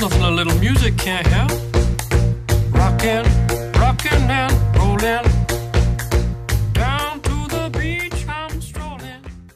Nothing a little music can't help. Rockin', rockin' and rollin'.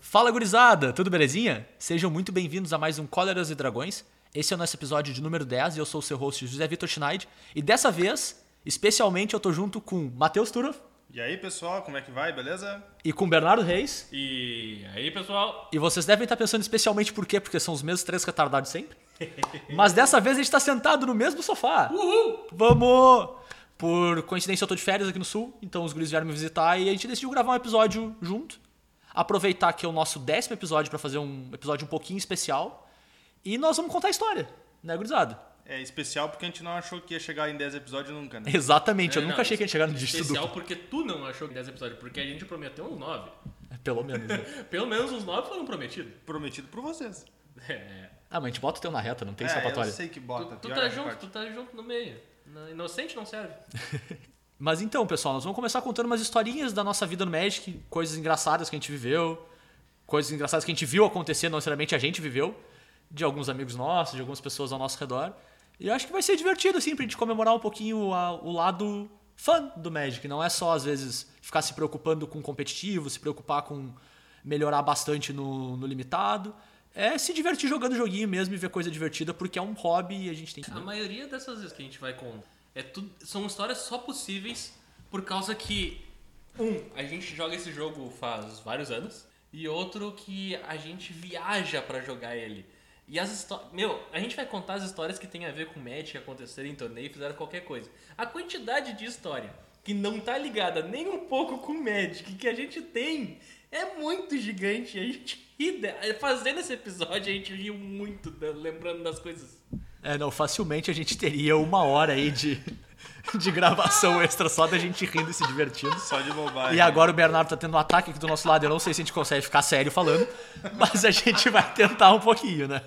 Fala gurizada, tudo belezinha? Sejam muito bem-vindos a mais um Cóleras e Dragões. Esse é o nosso episódio de número 10 e eu sou o seu host José Vitor Schneid. E dessa vez, especialmente, eu tô junto com Matheus Turoff E aí, pessoal, como é que vai? Beleza? e com Bernardo Reis. E aí, pessoal? E vocês devem estar pensando especialmente por quê? Porque são os mesmos três retardados sempre. Mas dessa vez a gente tá sentado no mesmo sofá. Uhul! Vamos! Por coincidência, eu tô de férias aqui no sul, então os guris vieram me visitar e a gente decidiu gravar um episódio junto. Aproveitar que é o nosso décimo episódio pra fazer um episódio um pouquinho especial. E nós vamos contar a história, né, gurizada? É especial porque a gente não achou que ia chegar em 10 episódios nunca, né? Exatamente, eu É, nunca não, achei que ia chegar no dígito Especial duplo. porque tu não achou que 10 episódios, porque a gente prometeu uns 9. Pelo menos, né? Pelo menos uns 9 foram prometidos. Prometido por vocês. É. Ah, mas a gente bota o teu na reta, não tem é, escapatória. eu sei que Tu, bota. tu tá é essa junto, parte. tu tá junto no meio. Inocente não serve. Mas então, pessoal, nós vamos começar contando umas historinhas da nossa vida no Magic, coisas engraçadas que a gente viveu, coisas engraçadas que a gente viu acontecer, não necessariamente a gente viveu, de alguns amigos nossos, de algumas pessoas ao nosso redor. E eu acho que vai ser divertido, assim, pra gente comemorar um pouquinho a- o lado fã do Magic. Não é só, às vezes, ficar se preocupando com competitivo, se preocupar com melhorar bastante no, no limitado. É se divertir jogando joguinho mesmo e ver coisa divertida, porque é um hobby e a gente tem que. A maioria dessas vezes que a gente vai contar é tudo, são histórias só possíveis por causa que, um, a gente joga esse jogo faz vários anos, e outro que a gente viaja pra jogar ele. E as histórias. Meu, a gente vai contar as histórias que tem a ver com Magic, que aconteceram em torneio, fizeram qualquer coisa. A quantidade de história que não tá ligada nem um pouco com Magic que a gente tem é muito gigante. A gente ri. Fazendo esse episódio, a gente riu muito lembrando das coisas. É, não, facilmente a gente teria uma hora aí de, de gravação extra só da gente rindo e se divertindo. Só de bobagem. E agora o Bernardo tá tendo um ataque aqui do nosso lado. Eu não sei se a gente consegue ficar sério falando, mas a gente vai tentar um pouquinho, né?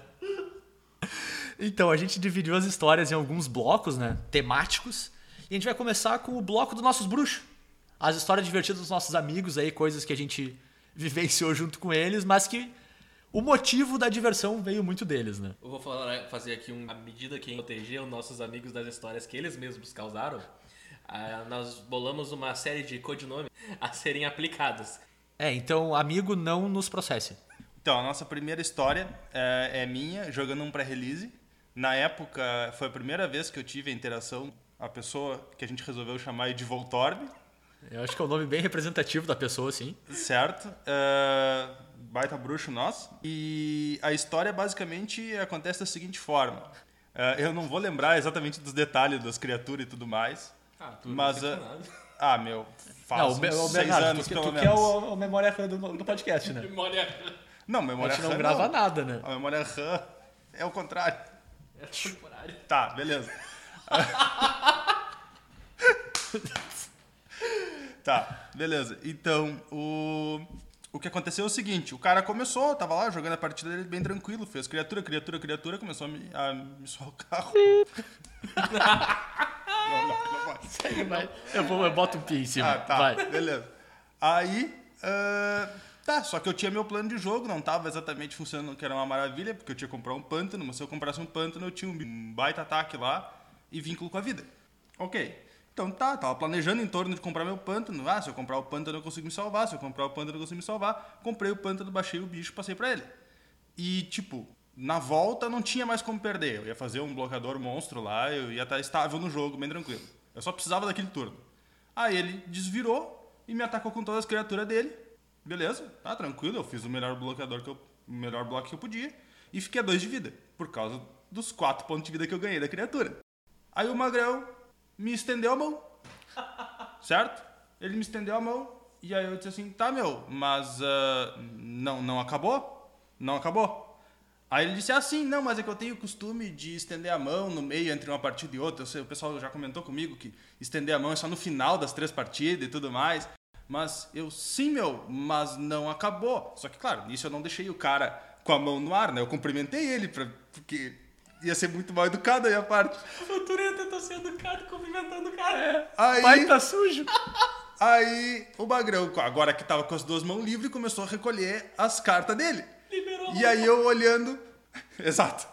Então, a gente dividiu as histórias em alguns blocos, né? Temáticos. E a gente vai começar com o bloco dos nossos bruxos. As histórias divertidas dos nossos amigos aí, coisas que a gente vivenciou junto com eles, mas que o motivo da diversão veio muito deles, né? Eu vou falar, fazer aqui um, à medida que proteger os nossos amigos das histórias que eles mesmos causaram. ah, nós bolamos uma série de codinomes a serem aplicados. É, então, amigo, não nos processe. Então, a nossa primeira história é, é minha, jogando um pré-release. Na época, foi a primeira vez que eu tive a interação, a pessoa que a gente resolveu chamar de Voltorb, Eu acho que é um nome bem representativo da pessoa, sim. certo? É, baita bruxo nosso. E a história basicamente acontece da seguinte forma. É, eu não vou lembrar exatamente dos detalhes das criaturas e tudo mais. Ah, tu Mas, não ah, nada. Ah, meu, faz não, uns o, seis anos, tu, que- pelo tu que é menos. o, o memória RAM do, do podcast, né? Memória. Não, A memória gente não RAM grava nada, né? A memória RAM é o contrário. É temporário. Tá, beleza. tá, beleza. Então, o... o que aconteceu é o seguinte: o cara começou, tava lá jogando a partida dele bem tranquilo, fez criatura, criatura, criatura, começou a me, a me suar o carro. não, não, não pode. Vai. Eu, vou, eu boto um pi em cima. Ah, tá. Vai. Beleza. Aí, ah, tá, só que eu tinha meu plano de jogo, não tava exatamente funcionando, que era uma maravilha, porque eu tinha que comprar um pântano, mas se eu comprasse um pântano, eu tinha um baita ataque lá e vínculo com a vida. Ok. Então tá, tava planejando em torno de comprar meu pântano. Ah, se eu comprar o pântano eu consigo me salvar, se eu comprar o pântano eu consigo me salvar. Comprei o pântano, baixei o bicho, passei pra ele. E, tipo, na volta não tinha mais como perder. Eu ia fazer um bloqueador monstro lá, eu ia estar estável no jogo, bem tranquilo. Eu só precisava daquele turno. Aí ele desvirou e me atacou com todas as criaturas dele. Beleza, tá tranquilo, eu fiz o melhor bloqueador que eu, o melhor bloco que eu podia. E fiquei a dois de vida, por causa dos quatro pontos de vida que eu ganhei da criatura. Aí o Magrão me estendeu a mão. Certo? Ele me estendeu a mão e aí eu disse assim, tá meu, mas ah, não, não acabou? Não acabou. Aí ele disse assim, não, mas é que eu tenho o costume de estender a mão no meio entre uma partida e outra. Sei, o pessoal já comentou comigo que estender a mão é só no final das três partidas e tudo mais. Mas eu, sim, meu, mas não acabou. Só que, claro, nisso eu não deixei o cara com a mão no ar, né? Eu cumprimentei ele, pra, porque ia ser muito mal educado a minha parte. O Tureta tentou ser educado cumprimentando o cara. Aí, Pai tá sujo. aí o Magrão, agora que tava com as duas mãos livres, começou a recolher as cartas dele. Liberou a E aí eu olhando. Exato.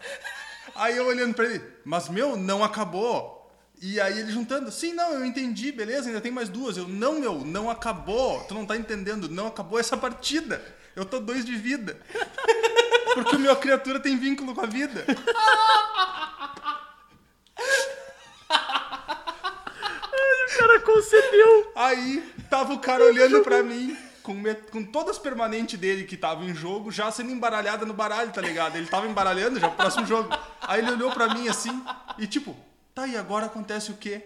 Aí eu olhando pra ele, mas meu, não acabou. E aí ele juntando, sim, não, eu entendi, beleza, ainda tem mais duas. Eu, não, meu, não acabou. Tu não tá entendendo, não acabou essa partida. Eu tô dois de vida. Porque o meu criatura tem vínculo com a vida. O cara concedeu. Aí tava o cara olhando pra mim, com, com todas as permanentes dele que tava em jogo, já sendo embaralhada no baralho, tá ligado? Ele tava embaralhando já pro próximo jogo. Aí ele olhou pra mim assim, e tipo, tá, e agora acontece o quê?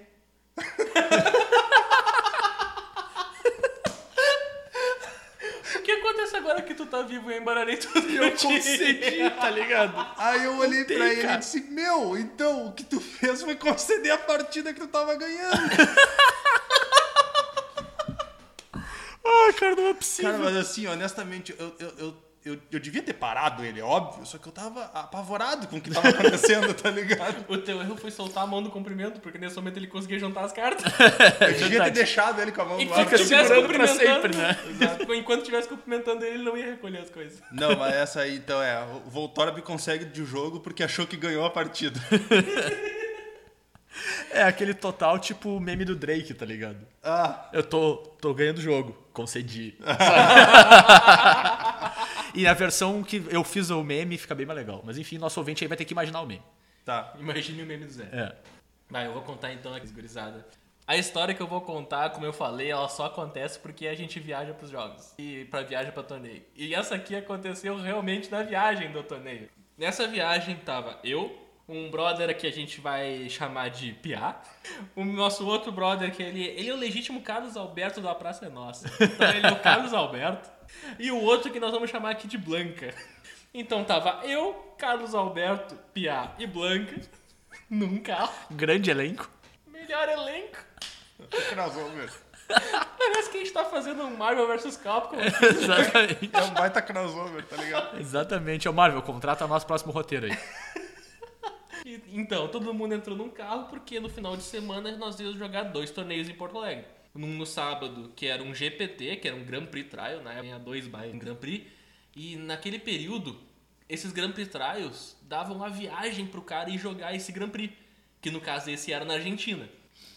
O que acontece agora que tu tá vivo e eu embaralhei tudo Eu concedi, tá ligado? Aí eu olhei tem, pra ele cara. e disse, meu, então o que tu fez foi conceder a partida que tu tava ganhando. Ah, cara, não é possível. Cara, mas assim, honestamente, eu, eu, eu, eu, eu devia ter parado ele, óbvio, só que eu tava apavorado com o que tava acontecendo, tá ligado? O teu erro foi soltar a mão do comprimento, porque nesse momento ele conseguia juntar as cartas. Eu devia ter deixado ele com a mão no Enquanto ar. Fica segurando pra sempre, né? Exato. Enquanto estivesse cumprimentando ele, ele não ia recolher as coisas. Não, mas essa aí, então, é. O Voltorb consegue de jogo porque achou que ganhou a partida. É aquele total tipo meme do Drake, tá ligado? Ah, Eu tô, tô ganhando o jogo, concedi. E na versão que eu fiz o meme fica bem mais legal. Mas enfim, nosso ouvinte aí vai ter que imaginar o meme. tá. Imagine o meme do Zé. É. Vai, eu vou contar então aqui, gurizada. A história que eu vou contar, como eu falei, ela só acontece porque a gente viaja pros jogos. E pra viagem pra torneio. E essa aqui aconteceu realmente na viagem do torneio. Nessa viagem tava eu, um brother que a gente vai chamar de Piá. O nosso outro brother, que ele, ele é o legítimo Carlos Alberto da Praça é Nossa. Então ele é o Carlos Alberto. E o outro que nós vamos chamar aqui de Blanca. Então tava eu, Carlos Alberto, Piá e Blanca num carro. Grande elenco. Melhor elenco. Meu. Parece que a gente tá fazendo um Marvel vs Capcom. Exatamente. É um baita crossover, tá ligado? Exatamente. Ô Marvel, contrata o nosso próximo roteiro aí. E- Então, todo mundo entrou num carro porque no final de semana nós íamos jogar dois torneios em Porto Alegre. Um no sábado, que era um GPT, que era um Grand Prix Trial, né? Ganha dois by Grand Prix. E naquele período, esses Grand Prix Trials davam a viagem pro cara ir jogar esse Grand Prix. Que no caso esse era na Argentina.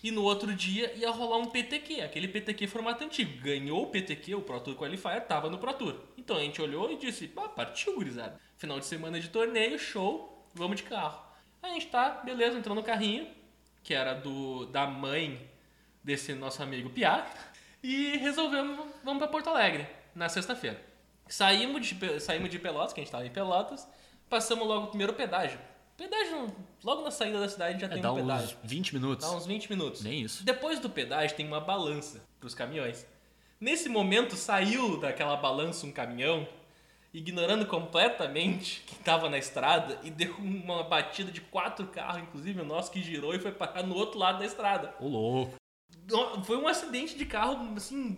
E no outro dia ia rolar um PTQ, aquele PTQ formato antigo. Ganhou o PTQ, o Pro Tour Qualifier, tava no Pro Tour. Então a gente olhou e disse, ah, partiu, gurizada. Final de semana de torneio, show, vamos de carro. A gente tá, beleza, entrou no carrinho, que era do da mãe desse nosso amigo Piá, e resolvemos, vamos pra Porto Alegre, na sexta-feira. Saímos de, saímos de Pelotas, que a gente tava em Pelotas, passamos logo o primeiro pedágio. Pedágio, logo na saída da cidade já É, tem dá um pedágio. uns 20 minutos. Dá uns 20 minutos. Nem isso. Depois do pedágio tem uma balança pros caminhões. Nesse momento saiu daquela balança um caminhão, ignorando completamente que estava na estrada e deu uma batida de quatro carros, inclusive o nosso que girou e foi parar no outro lado da estrada. Ô louco. Foi um acidente de carro, assim,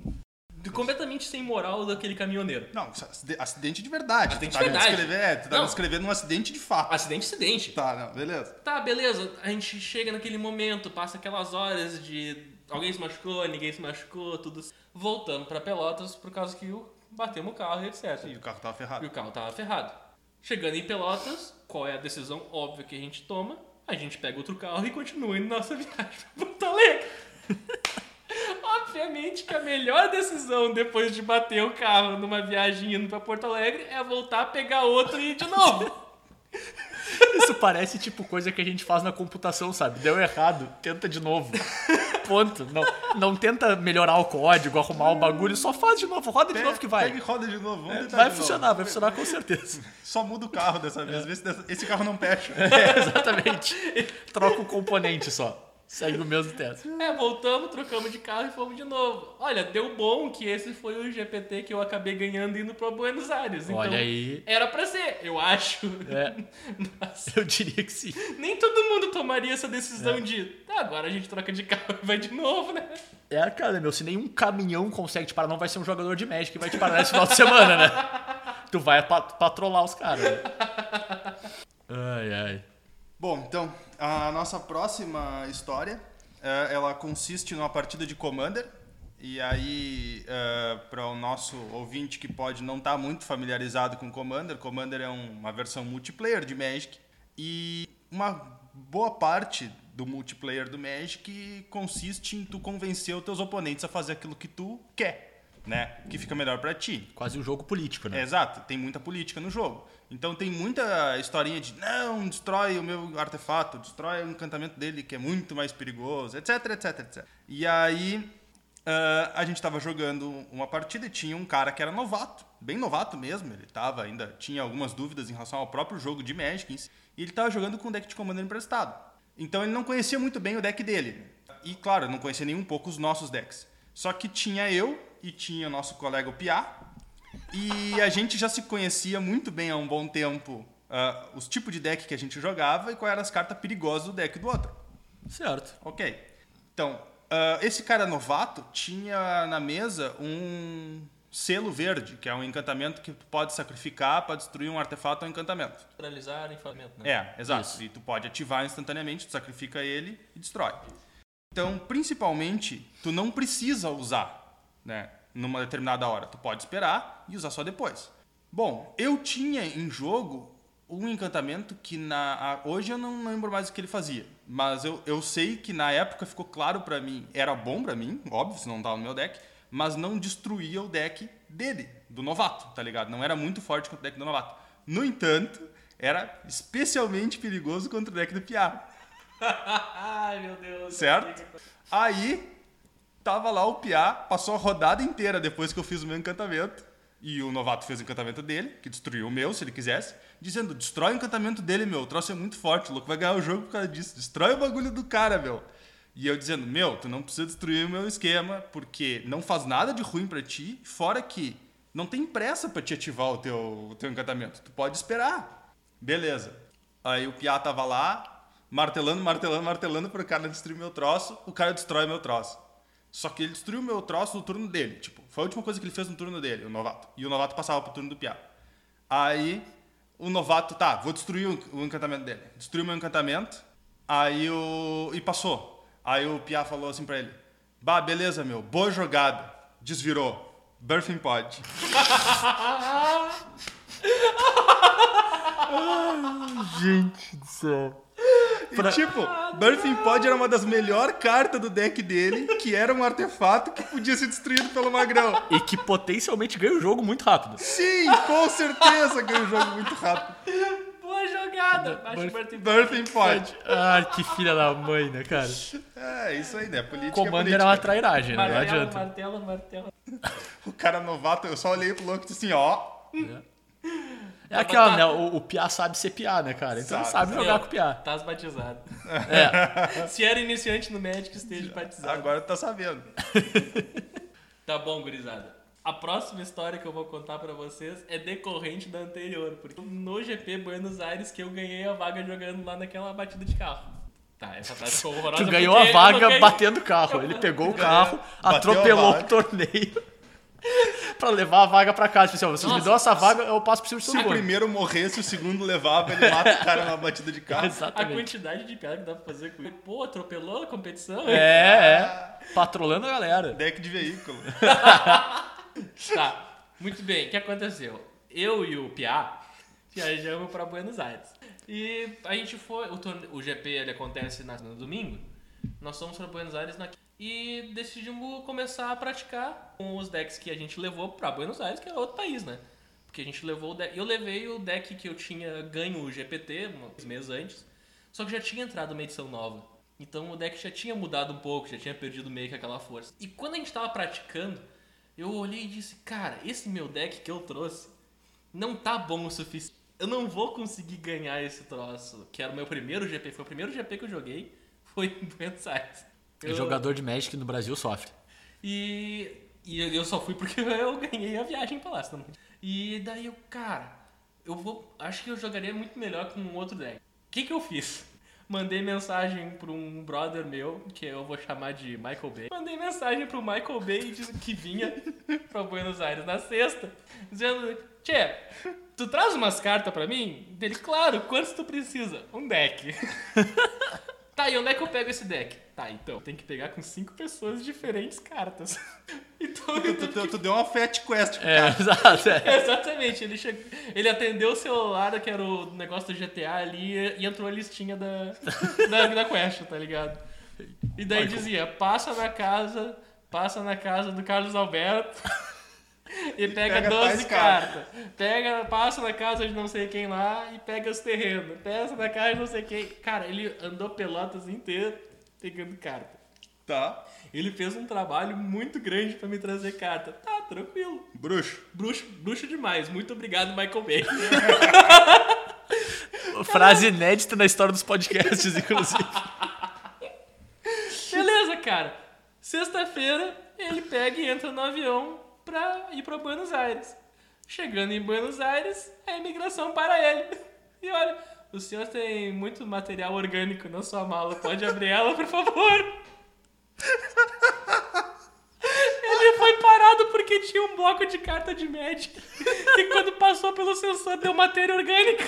completamente sem moral daquele caminhoneiro. Não, acide- acidente de verdade. Acidente tu tá de verdade. descrevendo, é, tu tá Não. me descrevendo um acidente de fato. Acidente, acidente. Tá, não, beleza. Tá, beleza. A gente chega naquele momento, passa aquelas horas de alguém se machucou, ninguém se machucou, tudo. Voltamos pra Pelotas por causa que o- batemos o carro e etc. E o carro tava E ferrado. o carro tava ferrado. Chegando em Pelotas, qual é a decisão óbvia que a gente toma? A gente pega outro carro e continua indo nossa viagem pra Porto Alegre. Obviamente que a melhor decisão depois de bater o carro numa viagem indo pra Porto Alegre é voltar, pegar outro e ir de novo. Isso parece tipo coisa que a gente faz na computação, sabe? Deu errado, tenta de novo. Ponto. Não, não tenta melhorar o código, arrumar o bagulho, só faz de novo, roda de novo que vai. Pega e roda de novo. Tentar Vai de novo. funcionar, vai funcionar com certeza. Só muda o carro dessa vez. Vê se esse carro não pecha. É, exatamente. Troca o componente só. Segue o mesmo teto. É, voltamos, trocamos de carro e fomos de novo. Olha, deu bom que esse foi o GPT que eu acabei ganhando indo pra Buenos Aires. Então, Olha aí. Era pra ser, eu acho. É, Mas eu diria que sim. nem todo mundo tomaria essa decisão de, tá, agora a gente troca de carro e vai de novo, né? É, cara, meu, se nenhum caminhão consegue te parar, não vai ser um jogador de Magic que vai te parar nesse final de semana, né? Tu vai pa patrolar os caras. né? Ai, ai. Bom, então, a nossa próxima história, eh, ela consiste numa partida de Commander. E aí, para o nosso ouvinte que pode não estar muito familiarizado com Commander, Commander é um- uma versão multiplayer de Magic. E uma boa parte do multiplayer do Magic consiste em tu convencer os teus oponentes a fazer aquilo que tu quer, né? Que fica melhor pra ti. Quase um jogo político, né? É, exato, tem muita política no jogo. Então tem muita historinha de não, destrói o meu artefato, destrói o encantamento dele que é muito mais perigoso, etc, etc, etc. E aí ah, a gente tava jogando uma partida e tinha um cara que era novato, bem novato mesmo, ele tava ainda tinha algumas dúvidas em relação ao próprio jogo de Magic, e ele tava jogando com um deck de Commander emprestado. Então ele não conhecia muito bem o deck dele. E claro, não conhecia nem um pouco os nossos decks. Só que tinha eu e tinha nosso colega o Piá, e a gente já se conhecia muito bem há um bom tempo ah, os tipos de deck que a gente jogava e quais eram as cartas perigosas do deck do outro. Certo. Ok. Então, ah, esse cara novato tinha na mesa um selo verde, que é um encantamento que tu pode sacrificar para destruir um artefato ou encantamento. Neutralizar enfatamento, né? É, exato. Isso. E tu pode ativar instantaneamente, tu sacrifica ele e destrói. Então, principalmente, tu não precisa usar, né, numa determinada hora. Tu pode esperar e usar só depois. Bom, eu tinha em jogo um encantamento que na hoje eu não lembro mais o que ele fazia, mas eu, eu sei que na época ficou claro pra mim, era bom pra mim, óbvio, se não tava no meu deck, mas não destruía o deck dele, do novato, tá ligado? Não era muito forte contra o deck do novato. No entanto, era especialmente perigoso contra o deck do Piá. Ai, meu Deus. Certo? Aí, tava lá o Piá, passou a rodada inteira depois que eu fiz o meu encantamento. E o novato fez o encantamento dele, que destruiu o meu, se ele quisesse, dizendo: destrói o encantamento dele, meu. O troço é muito forte, o louco vai ganhar o jogo por causa disso. Destrói o bagulho do cara, meu. E eu dizendo: meu, tu não precisa destruir o meu esquema, porque não faz nada de ruim pra ti, fora que não tem pressa pra te ativar o teu, o teu encantamento. Tu pode esperar. Beleza. Aí o Piá tava lá, martelando, martelando, martelando pro cara destruir meu troço, o cara destrói meu troço. Só que ele destruiu meu troço no turno dele. Tipo, foi a última coisa que ele fez no turno dele, o novato. E o novato passava pro turno do Piá. Aí o novato, tá, vou destruir o, encantamento dele. Destruiu meu encantamento. Aí o. E passou. Aí o Piá falou assim pra ele: Bah, beleza, meu, boa jogada. Desvirou. Birthing Pod. Gente do céu. E, tipo, Birthing Pod era uma das melhores cartas do deck dele, que era um artefato que podia ser destruído pelo Magrão. E que potencialmente ganha o jogo muito rápido. Sim, com certeza ganhou o jogo muito rápido. Boa jogada. Bertin Birthing Pod. Ai, que filha da mãe, né, cara? É, isso aí, né? Política é Commander política. era uma trairagem, né? Não adianta. martelo, martelo. O cara novato, eu só olhei pro louco e disse assim, ó. É aquela, né? O, o Piá sabe ser Piá, né, cara? Então Sabe, sabe, sabe. jogar com o Piá. Tás batizado. É. Se era iniciante no Magic, esteja batizado. Agora tu tá sabendo. Tá bom, gurizada. A próxima história que eu vou contar pra vocês é decorrente da anterior. Porque no GP Buenos Aires que eu ganhei a vaga jogando lá naquela batida de carro. Tá, essa frase ficou horrorosa. Tu ganhou a vaga batendo o carro. Ele pegou o carro, Bateu atropelou o torneio pra levar a vaga pra casa. Tipo assim, ó, vocês me Nossa. dão essa vaga, eu passo por cima de Se o primeiro morresse, o segundo levava, ele mata o cara numa batida de carro. A Exatamente. quantidade de piada que dá pra fazer com ele. Pô, atropelou a competição? É, é. Patrolando a galera. Deck de veículo. Tá, muito bem. O que aconteceu? Eu e o Piá viajamos pra Buenos Aires. E a gente foi. O, torne- o GP ele acontece na- no domingo. Nós fomos pra Buenos Aires na e decidimos começar a praticar com os decks que a gente levou pra Buenos Aires, que é outro país, né? Porque a gente levou o deck. Eu levei o deck que eu tinha ganho o GPT uns meses antes, só que já tinha entrado uma edição nova. Então o deck já tinha mudado um pouco, já tinha perdido meio que aquela força. E quando a gente tava praticando, eu olhei e disse, cara, esse meu deck que eu trouxe não tá bom o suficiente. Eu não vou conseguir ganhar esse troço. Que era o meu primeiro GP, foi o primeiro GP que eu joguei, foi em Buenos Aires. Eu- Jogador de Magic no Brasil sofre. e, e eu só fui porque eu ganhei a viagem pra lá. senão- E daí eu, cara, eu vou. Acho que eu jogaria muito melhor com um outro deck. O que, que eu fiz? Mandei mensagem pra um brother meu, que eu vou chamar de Michael Bay. Mandei mensagem pro Michael Bay dizendo que vinha pra Buenos Aires na sexta, dizendo: Tchê, tu traz umas cartas pra mim? Dele, claro, quantos tu precisa? Um deck. Tá, e onde é que eu pego esse deck? Tá, então, tem que pegar com cinco pessoas diferentes cartas. Então, Tu, tu- tu deu uma fat quest pro É, exato. é. Exatamente, ele, chegou, ele atendeu o celular, que era o negócio do GTA ali, e entrou a listinha da, da, da Quest, tá ligado? E daí dizia, passa na casa, passa na casa do Carlos Alberto e pega, pega 12 tais cartas. cartas. Pega, passa na casa de não sei quem lá e pega os terrenos. Passa na casa de não sei quem. Cara, ele andou pelotas inteiro pegando carta. Tá. Ele fez um trabalho muito grande pra me trazer carta. Tá, tranquilo. Bruxo. Bruxo, bruxo demais. Muito obrigado, Michael Bay. Frase inédita na história dos podcasts, inclusive. Beleza, cara. Sexta-feira, ele pega e entra no avião pra ir pra Buenos Aires. Chegando em Buenos Aires, a imigração para ele. E olha, o senhor tem muito material orgânico na sua mala. Pode abrir ela, por favor? Ele foi parado porque tinha um bloco de carta de Magic. E quando passou pelo sensor, deu matéria orgânica.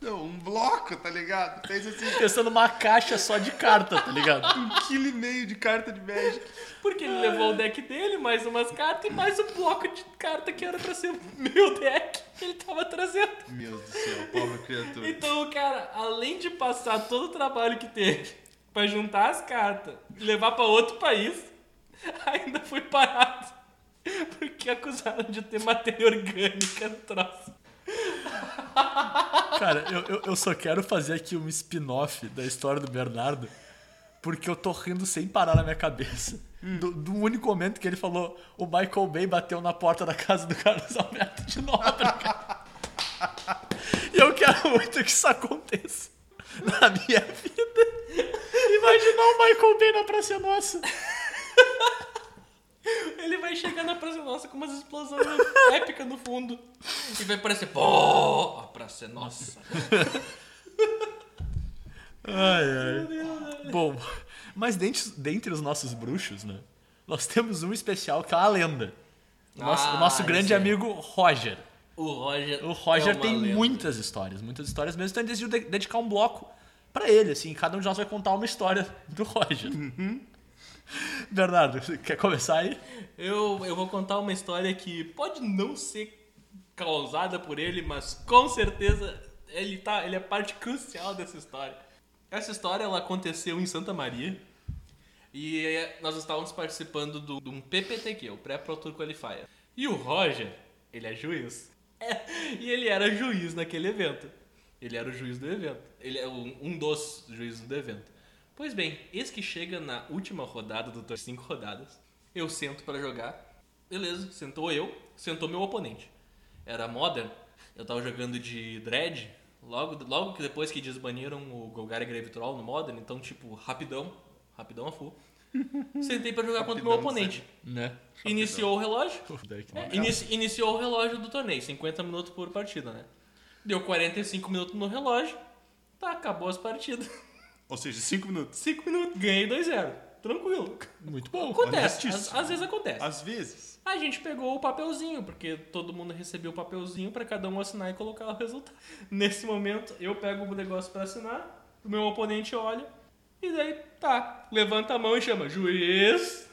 Não, um bloco, tá ligado? Fez assim, Pensando numa caixa só de carta, tá ligado? um quilo e meio de carta de Magic. Porque ele levou o deck dele, mais umas cartas e mais um bloco de carta que era pra ser o meu deck que ele tava trazendo. Meu Deus do céu, pobre criatura. Então, cara, além de passar todo o trabalho que teve pra juntar as cartas e levar pra outro país, ainda foi parado. Porque acusaram de ter matéria orgânica no troço. Cara, eu, eu, eu só quero fazer aqui um spin-off da história do Bernardo, porque eu tô rindo sem parar na minha cabeça. Do, do único momento que ele falou: o Michael Bay bateu na porta da casa do Carlos Alberto de Nóbrega. e eu quero muito que isso aconteça na minha vida. Imaginar o Michael Bay na Praça Nossa. Ele vai chegar na Praça Nossa com umas explosões épicas no fundo. E vai parecer, pô, a Praça é Nossa. Ai, ai. Bom, mas dentre, dentre os nossos bruxos, né? Nós temos um especial que é a lenda. O nosso, o Ah, nosso grande é. amigo Roger. O Roger. O Roger é tem lenda. muitas histórias, muitas histórias mesmo. Então ele decidiu de- dedicar um bloco pra ele, assim. Cada um de nós vai contar uma história do Roger. Uhum. Bernardo, quer começar aí? Eu, eu vou contar uma história que pode não ser causada por ele, mas com certeza ele, tá, ele é parte crucial dessa história. Essa história ela aconteceu em Santa Maria e eh, nós estávamos participando do- de um PPTQ, o Pré-Pro Tour Qualifier. E o Roger, ele é juiz. É, e ele era juiz naquele evento. Ele era o juiz do evento. Ele é um, um dos juízes do evento. Pois bem, eis que chega na última rodada do torneio, cinco rodadas. Eu sento para jogar. Beleza, sentou eu, sentou meu oponente. Era Modern. Eu tava jogando de Dread. Logo, logo que depois que desbaniram o Golgari Grave Troll no Modern, então, tipo, rapidão. Rapidão a full. Sentei pra jogar contra o meu oponente. Né? Iniciou o relógio. É, inici- iniciou o relógio do torneio, 50 minutos por partida, né? Deu 45 minutos no relógio. Tá, acabou as partidas. Ou seja, 5 minutos. 5 minutos, ganhei 2-0. Tranquilo. Muito bom. Acontece, às, às vezes acontece. Às vezes. A gente pegou o papelzinho, porque todo mundo recebeu o papelzinho pra cada um assinar e colocar o resultado. Nesse momento, eu pego o negócio pra assinar, o meu oponente olha, e daí, tá, levanta a mão e chama, juiz.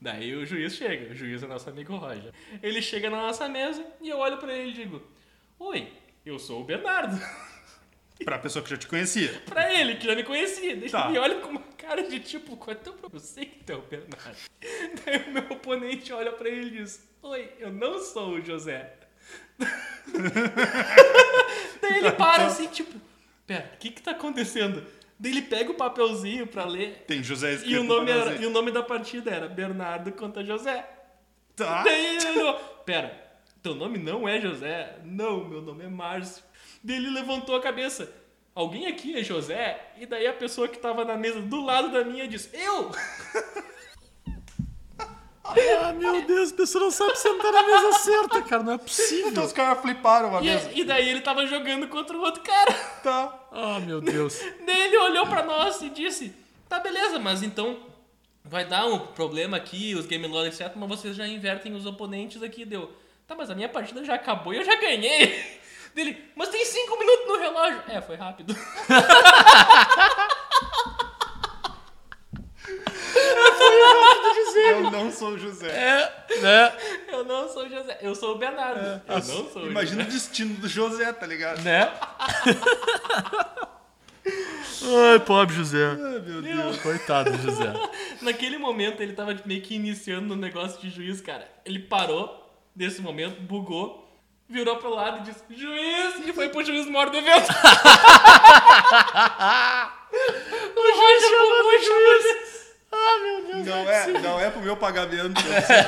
Daí o juiz chega, o juiz é nosso amigo Roger. Ele chega na nossa mesa e eu olho pra ele e digo, oi, eu sou o Bernardo. Pra pessoa que já te conhecia. pra ele, que já me conhecia. Daí Tá. ele me olha com uma cara de tipo, quanto eu sei que tu é o Bernardo. Daí o meu oponente olha pra ele e diz, oi, eu não sou o José. Daí ele para assim, tipo, pera, o que que tá acontecendo? Daí ele pega o papelzinho pra ler Tem José escrito e o, nome no era, e o nome da partida era Bernardo contra José. Tá. Daí ele olhou, pera, teu nome não é José? Não, meu nome é Márcio. Daí ele levantou a cabeça. Alguém aqui é José? E daí a pessoa que tava na mesa do lado da minha disse, eu! Ah, meu Deus, a pessoa não sabe sentar na mesa certa, cara. Não é Então possível. os caras fliparam uma vez. E, e daí ele tava jogando contra o outro cara. Tá. Ah, meu Deus. Daí ele olhou pra nós e disse, tá beleza, mas então vai dar um problema aqui, os game log etc, mas vocês já invertem os oponentes aqui, deu. Tá, mas a minha partida já acabou e eu já ganhei. Dele, mas tem cinco minutos no relógio. É, foi rápido. Eu não sou o José. É, né? Eu não sou o José, eu sou o Bernardo. eu não sou o Imagina o José. destino do José, tá ligado? Né? Ai, pobre José. Ai, meu Deus. Coitado do José. Naquele momento ele tava meio que iniciando o negócio de juiz, cara. Ele parou nesse momento, bugou, virou pro lado e disse, juiz! E foi pro juiz maior do evento. o juiz chamou o juiz. Ah, meu Deus. Não é, não é pro meu pagamento. Eu preciso,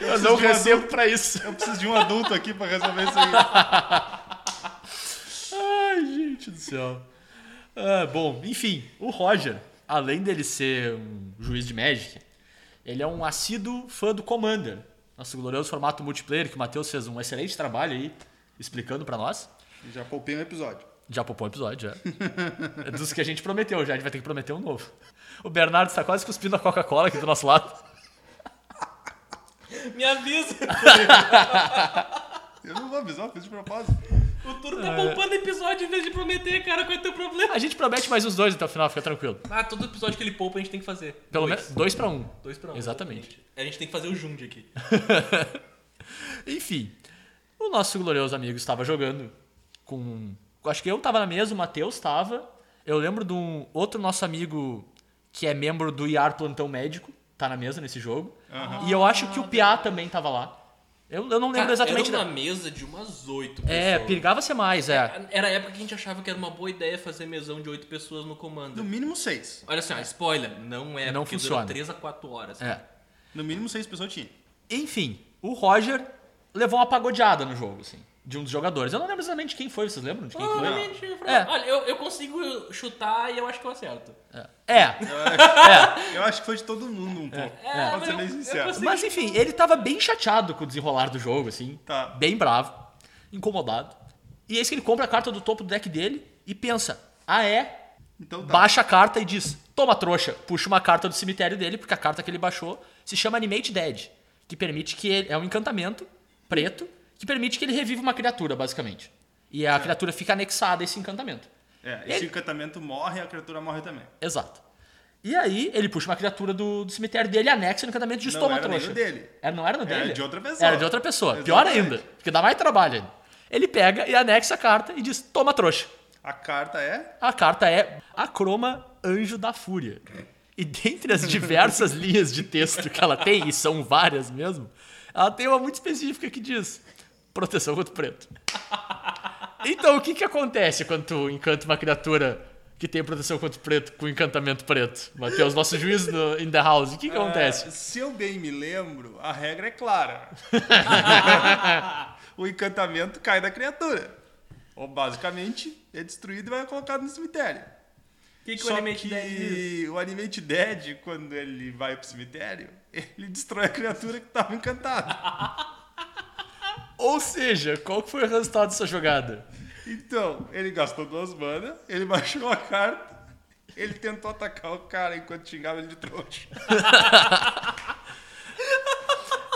eu Eu não de um recebo pra isso. eu preciso de um adulto aqui pra resolver isso aí. Ai, gente do céu. Ah, bom, enfim, o Roger, além dele ser um juiz de Magic, ele é um assíduo fã do Commander, nosso glorioso formato multiplayer, que o Matheus fez um excelente trabalho aí explicando pra nós. Já poupei um episódio. Já popou o episódio, já. É dos que a gente prometeu, já. A gente vai ter que prometer um novo. O Bernardo está quase cuspindo a Coca-Cola aqui do nosso lado. Me avisa. Eu não vou avisar, eu fiz de propósito. O Turo tá poupando episódio em vez de prometer, cara. Qual é o teu problema? A gente promete mais uns dois até o final, fica tranquilo. Ah, todo episódio que ele poupa a gente tem que fazer. Pelo menos dois pra um. Dois pra um. Exatamente. A gente tem que fazer o Jund aqui. Enfim, o nosso glorioso amigo estava jogando com. Acho que eu tava na mesa, o Matheus estava. Eu lembro de um outro nosso amigo que é membro do IAR Plantão Médico, tá na mesa nesse jogo. E eu acho que o Piá também tava lá. Eu, eu não lembro Cara, exatamente. Era da- uma mesa de umas oito pessoas. É, pirgava ser mais, é. Era a época que a gente achava que era uma boa ideia fazer mesão de oito pessoas no comando. No mínimo seis. Olha assim, ó, spoiler, não é, Não porque funciona. durou 3 a 4 horas. É. No mínimo seis pessoas tinha. Enfim, o Roger levou uma pagodeada no jogo, assim, de um dos jogadores. Eu não lembro exatamente quem foi, vocês lembram de quem foi? Provavelmente, É. Olha, eu, eu consigo chutar e eu acho que eu acerto. É, Eu acho que foi de todo mundo um pouco. É, Pode ser mas bem eu- eu sincero. consigo- Mas enfim, ele tava bem chateado com o desenrolar do jogo, assim. Tá. Bem bravo, incomodado. E eis que ele compra a carta do topo do deck dele e pensa: ah, é? Então tá. Baixa a carta e diz: toma trouxa. Puxa uma carta do cemitério dele, porque a carta que ele baixou se chama Animate Dead, que permite que ele. É um encantamento preto que permite que ele reviva uma criatura, basicamente. E a criatura fica anexada a esse encantamento. É, esse Ele- encantamento morre e a criatura morre também. Exato. E aí, ele puxa uma criatura do, do cemitério dele anexa no encantamento de Não toma era nem trouxa. no dele. Era, não era no Era dele? de outra pessoa. Era de outra pessoa. Pior Exatamente. ainda, porque dá mais trabalho ainda. Ele pega e anexa a carta e diz, toma trouxa. A carta é. A carta é a croma Anjo da Fúria. E dentre as diversas linhas de texto que ela tem, e são várias mesmo, ela tem uma muito específica que diz proteção contra o preto. Então, o que que acontece quando tu encanta uma criatura que tem proteção contra o preto com encantamento preto? Matheus, nosso juiz no, in the house, o que que acontece? Ah, se eu bem me lembro, a regra é clara. o encantamento cai da criatura. Ou basicamente é destruído e vai colocado no cemitério. O que, que o Só Animate que Dead diz? o Animate Dead, quando ele vai pro cemitério, ele destrói a criatura que tava encantada. Ou seja, qual foi o resultado dessa jogada? Então, ele gastou duas manas, ele baixou a carta, ele tentou atacar o cara enquanto xingava ele de trouxa.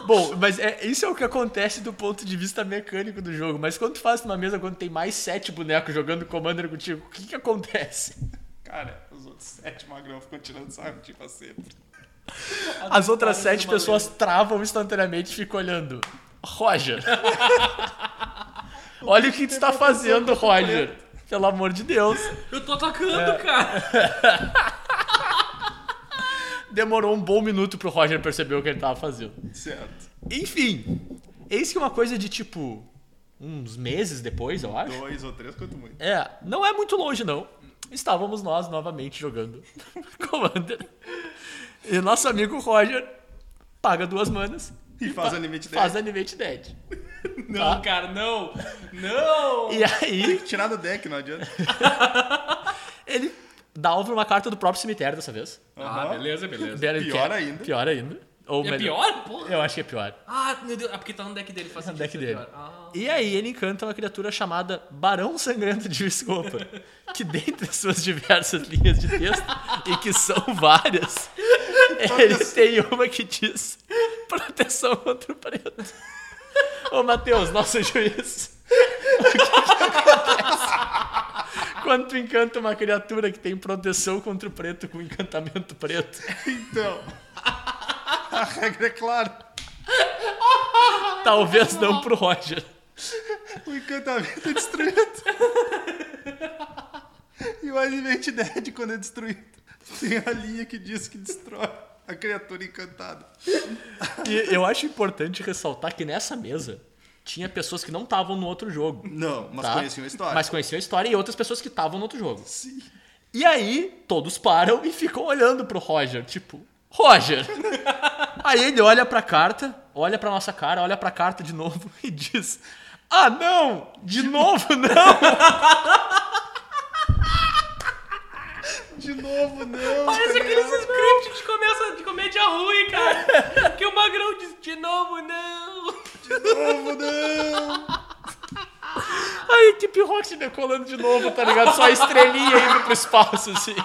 Bom, mas é, isso é o que acontece do ponto de vista mecânico do jogo. Mas quando tu faz numa mesa quando tem mais sete bonecos jogando Commander contigo, o que que acontece? Cara, os outros sete magrão ficam tirando sarro de você. As outras sete pessoas travam instantaneamente e ficam olhando. Roger. Olha o que tu está fazendo, Roger. Pelo amor de Deus. Eu tô atacando, É. cara. Demorou um bom minuto pro Roger perceber o que ele tava fazendo. Certo. Enfim, eis que uma coisa de tipo. Uns meses depois, eu acho. Dois ou três, quanto muito. É, não é muito longe não. Estávamos nós novamente jogando Commander. E nosso amigo Roger paga duas manas E faz Animate Dead. faz Animate Dead. Não, Tá. cara, não. Não. E aí, Tirar do deck, não adianta. ele dá alvo numa carta do próprio cemitério dessa vez. Ah, Aham. beleza, beleza. Ele Pior ainda. Pior ainda. Ou É melhor- pior? Porra. Eu acho que é pior. Ah, meu Deus. Ah, porque tá no deck dele. Faz No deck dele. Ah. E aí ele encanta uma criatura chamada Barão Sangrento de Viscopa, que dentre as suas diversas linhas de texto, e que são várias, ele tem uma que diz proteção contra o preto. Ô Matheus, nosso juiz, o que, que acontece quando tu encanta uma criatura que tem proteção contra o preto com encantamento preto? Então, A regra é clara. Talvez não pro Roger. O encantamento é destruído. E o Animate Dead, quando é destruído, tem a linha que diz que destrói a criatura encantada. E eu acho importante ressaltar que nessa mesa tinha pessoas que não estavam no outro jogo. Não, mas tá? conheciam a história. Mas conheciam a história e outras pessoas que estavam no outro jogo. Sim. E aí, todos param e ficam olhando pro Roger, tipo, Roger! aí ele olha pra carta, olha pra nossa cara, olha pra carta de novo e diz: Ah, não! De novo, não! De novo, não. Parece aqueles scripts de, começa, de comédia ruim, cara. Que o Magrão diz de novo, não. De novo, não. Aí a equipe Rocket decolando de novo, tá ligado? Só a estrelinha indo pro espaço, assim.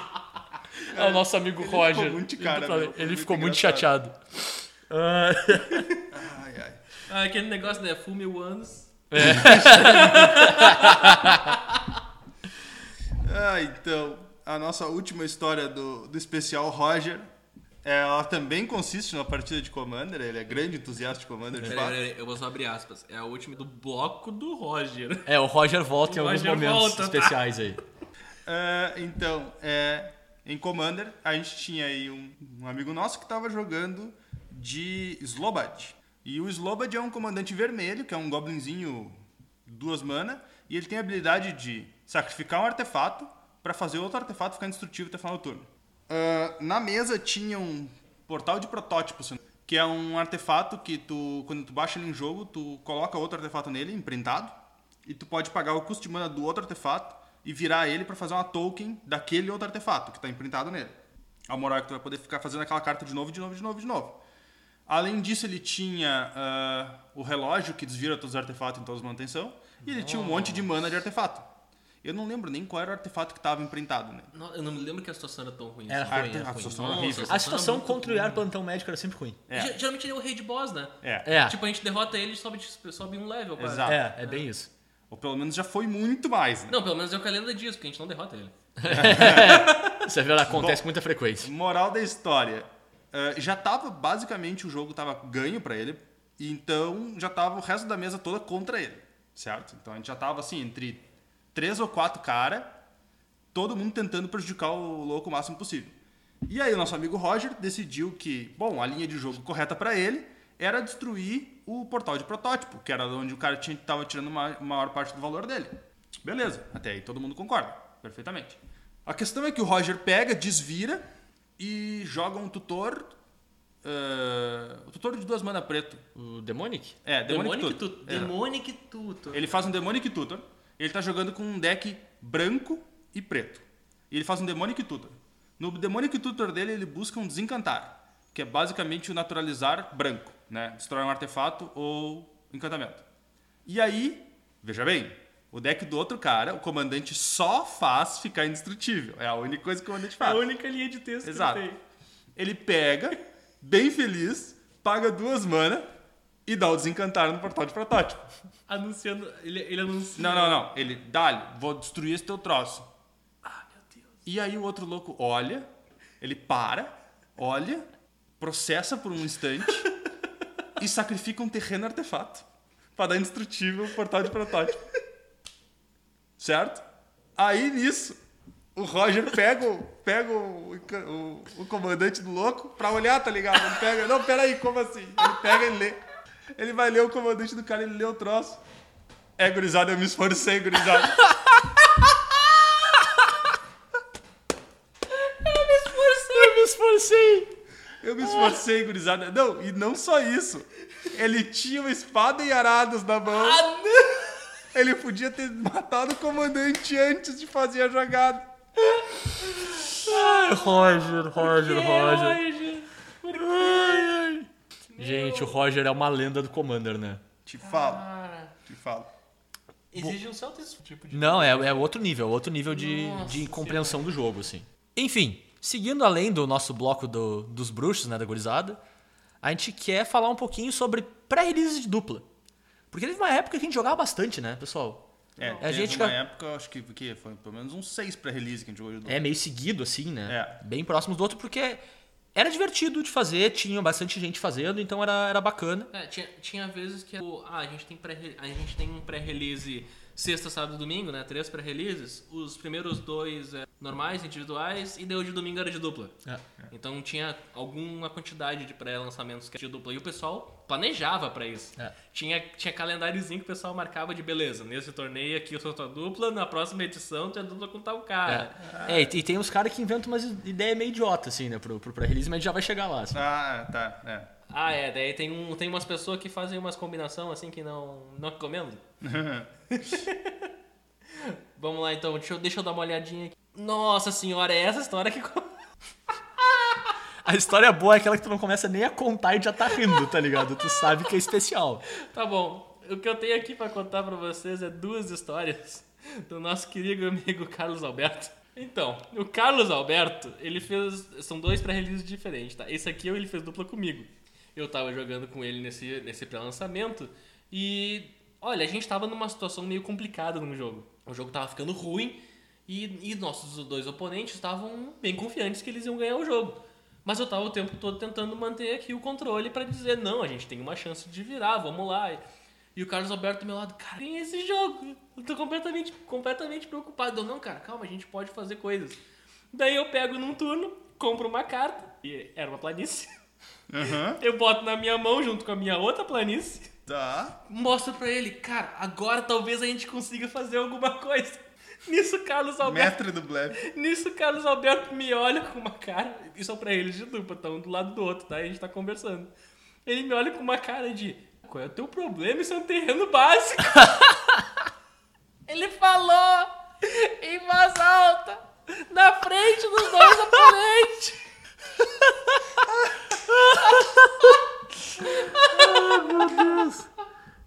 É o nosso amigo Ele Roger. ficou muito cara, pra- meu. Ele muito ficou muito engraçado. chateado. Ah, Ai, ai. Ah, aquele negócio, né? Fool me once. Ah, então, a nossa última história do, do especial Roger, ela também consiste numa partida de Commander, ele é grande entusiasta de Commander, de fato. eu vou só abrir aspas. É a última do bloco do Roger. É, o Roger volta em O alguns Roger momentos volta, tá? especiais aí. Ah, então, é, em Commander, a gente tinha aí um, um amigo nosso que estava jogando de Slobad. E o Slobad é um comandante vermelho, que é um goblinzinho duas mana, e ele tem a habilidade de sacrificar um artefato para fazer outro artefato ficar indestrutível até o final do turno. Ah, na mesa tinha um portal de protótipos, que é um artefato que tu, quando tu baixa ele em jogo, tu coloca outro artefato nele, imprintado, e tu pode pagar o custo de mana do outro artefato e virar ele para fazer uma token daquele outro artefato que está imprintado nele. A moral é que tu vai poder ficar fazendo aquela carta de novo, de novo, de novo, de novo. Além disso, ele tinha ah, o relógio que desvira todos os artefatos em todas as manutenção. E ele tinha um monte de mana de artefato. Eu não lembro nem qual era o artefato que estava imprintado, né? Não, eu não me lembro que a situação era tão ruim. Era assim. ruim, arte- era a ruim. situação Nossa, horrível. A situação contra o. Iar Plantão Médico era sempre ruim. É. Ge- Geralmente ele é o rei de boss, né? É. É, Tipo, a gente derrota ele e sobe, sobe um level, quase. Exato. é, é bem isso. Ou pelo menos já foi muito mais, né? Não, pelo menos é o que a lenda diz, porque a gente não derrota ele. Isso é verdade, acontece com muita frequência. Moral da história. eh, já tava, basicamente, o jogo tava ganho pra ele. E então já tava o resto da mesa toda contra ele. Certo? Então a gente já tava assim, entre três ou quatro cara, todo mundo tentando prejudicar o louco o máximo possível. E aí o nosso amigo Roger decidiu que, bom, a linha de jogo correta pra ele era destruir o portal de protótipo, que era onde o cara tinha, tava tirando uma maior parte do valor dele. Beleza, até aí todo mundo concorda, perfeitamente. A questão é que o Roger pega, desvira e joga um tutor. eh, o tutor de duas mana preto. O Demonic? É, Demonic, Demonic Tutor. Tutor. É. Demonic Tutor. Ele faz um Demonic Tutor. Ele tá jogando com um deck branco e preto. E ele faz um Demonic Tutor. No Demonic Tutor dele, ele busca um Desencantar, que é basicamente o naturalizar branco, né? Destrói um artefato ou encantamento. E aí, veja bem, o deck do outro cara, o comandante só faz ficar indestrutível. É a única coisa que o comandante É faz. a única linha de texto Exato. que ele tem. Ele pega, bem feliz, paga duas mana e dá o desencantar no portal de protótipo. Anunciando. Ele, ele anuncia. Não, não, não. Ele, dá vou destruir esse teu troço. Ah, meu Deus. E aí o outro louco olha, ele para, olha, processa por um instante e sacrifica um terreno artefato pra dar indestrutível o portal de protótipo. Certo? Aí nisso, o Roger pega, o- pega o, o, o comandante do louco pra olhar, tá ligado? Ele pega, não, peraí, como assim? Ele pega e lê. Ele vai ler o comandante do cara, ele lê o troço. É, gurizada, eu me esforcei, gurizada. Eu me esforcei! Eu me esforcei, gurizada. Não, e não só isso. Ele tinha uma espada e arados na mão. Ah, não! Ele podia ter matado o comandante antes de fazer a jogada. Ai, Roger, Roger, Roger. Roger. Ai, ai. Gente, o Roger é uma lenda do Commander, né? Te falo, Cara, te falo. exige um certo tipo de. Não, é, é outro nível, outro nível de, Nossa de compreensão do jogo, assim. Enfim, seguindo além do nosso bloco do- dos bruxos, né, da gurizada, a gente quer falar um pouquinho sobre pré-release de dupla. Porque teve uma época que a gente jogava bastante, né, pessoal? É, a teve gente uma ca- época, eu acho que, que foi pelo menos uns seis pré-release que a gente jogou de É meio seguido, assim, né? É. Bem próximos do outro, porque era divertido de fazer, tinha bastante gente fazendo, então era, era bacana. É, tinha, tinha vezes que o- ah, a gente tem pré a gente tem um pré-release sexta, sábado e domingo, né? Três pré-releases. Os primeiros dois é, normais, individuais, e o de domingo era de dupla. É. Então tinha alguma quantidade de pré-lançamentos que era de dupla. E o pessoal planejava pra isso. É. Tinha, tinha calendáriozinho que o pessoal marcava de beleza. Nesse torneio aqui eu sou tua dupla, na próxima edição tu é dupla com tal cara. É, e e tem uns caras que inventam umas ideias meio idiota, assim, né, pro, pro pré-release, mas já vai chegar lá. Assim. Ah, tá. É. Ah, é. Daí tem, um, tem umas pessoas que fazem umas combinação assim que não, não recomendo. Vamos lá então, deixa eu, deixa eu dar uma olhadinha aqui. Nossa senhora, é essa história que. A história boa é aquela que tu não começa nem a contar e já tá rindo, tá ligado? Tu sabe que é especial. tá bom. O que eu tenho aqui pra contar pra vocês é duas histórias do nosso querido amigo Carlos Alberto. Então, o Carlos Alberto, ele fez. São dois pré-releases diferentes, tá? Esse aqui ele fez dupla comigo. Eu tava jogando com ele nesse, nesse pré-lançamento e. Olha, a gente tava numa situação meio complicada no jogo. O jogo tava ficando ruim e, e nossos dois oponentes estavam bem confiantes que eles iam ganhar o jogo. Mas eu tava o tempo todo tentando manter aqui o controle pra dizer, não, a gente tem uma chance de virar, vamos lá. E o Carlos Alberto do meu lado, cara, tem esse jogo. Eu tô completamente, completamente preocupado. Eu, não, cara, calma, a gente pode fazer coisas. Daí eu pego num turno, compro uma carta, e era uma planície. Aham. Eu boto na minha mão junto com a minha outra planície, Tá. mostro pra ele, cara, agora talvez a gente consiga fazer alguma coisa. Nisso, Carlos Alberto Mestre do blefe. Nisso, o Carlos Alberto me olha com uma cara. Isso é pra eles de dupla, tá um do lado do outro, tá? E a gente tá conversando. Ele me olha com uma cara de. Qual é o teu problema? Isso é um terreno básico. Ele falou em voz alta, na frente dos dois oponentes.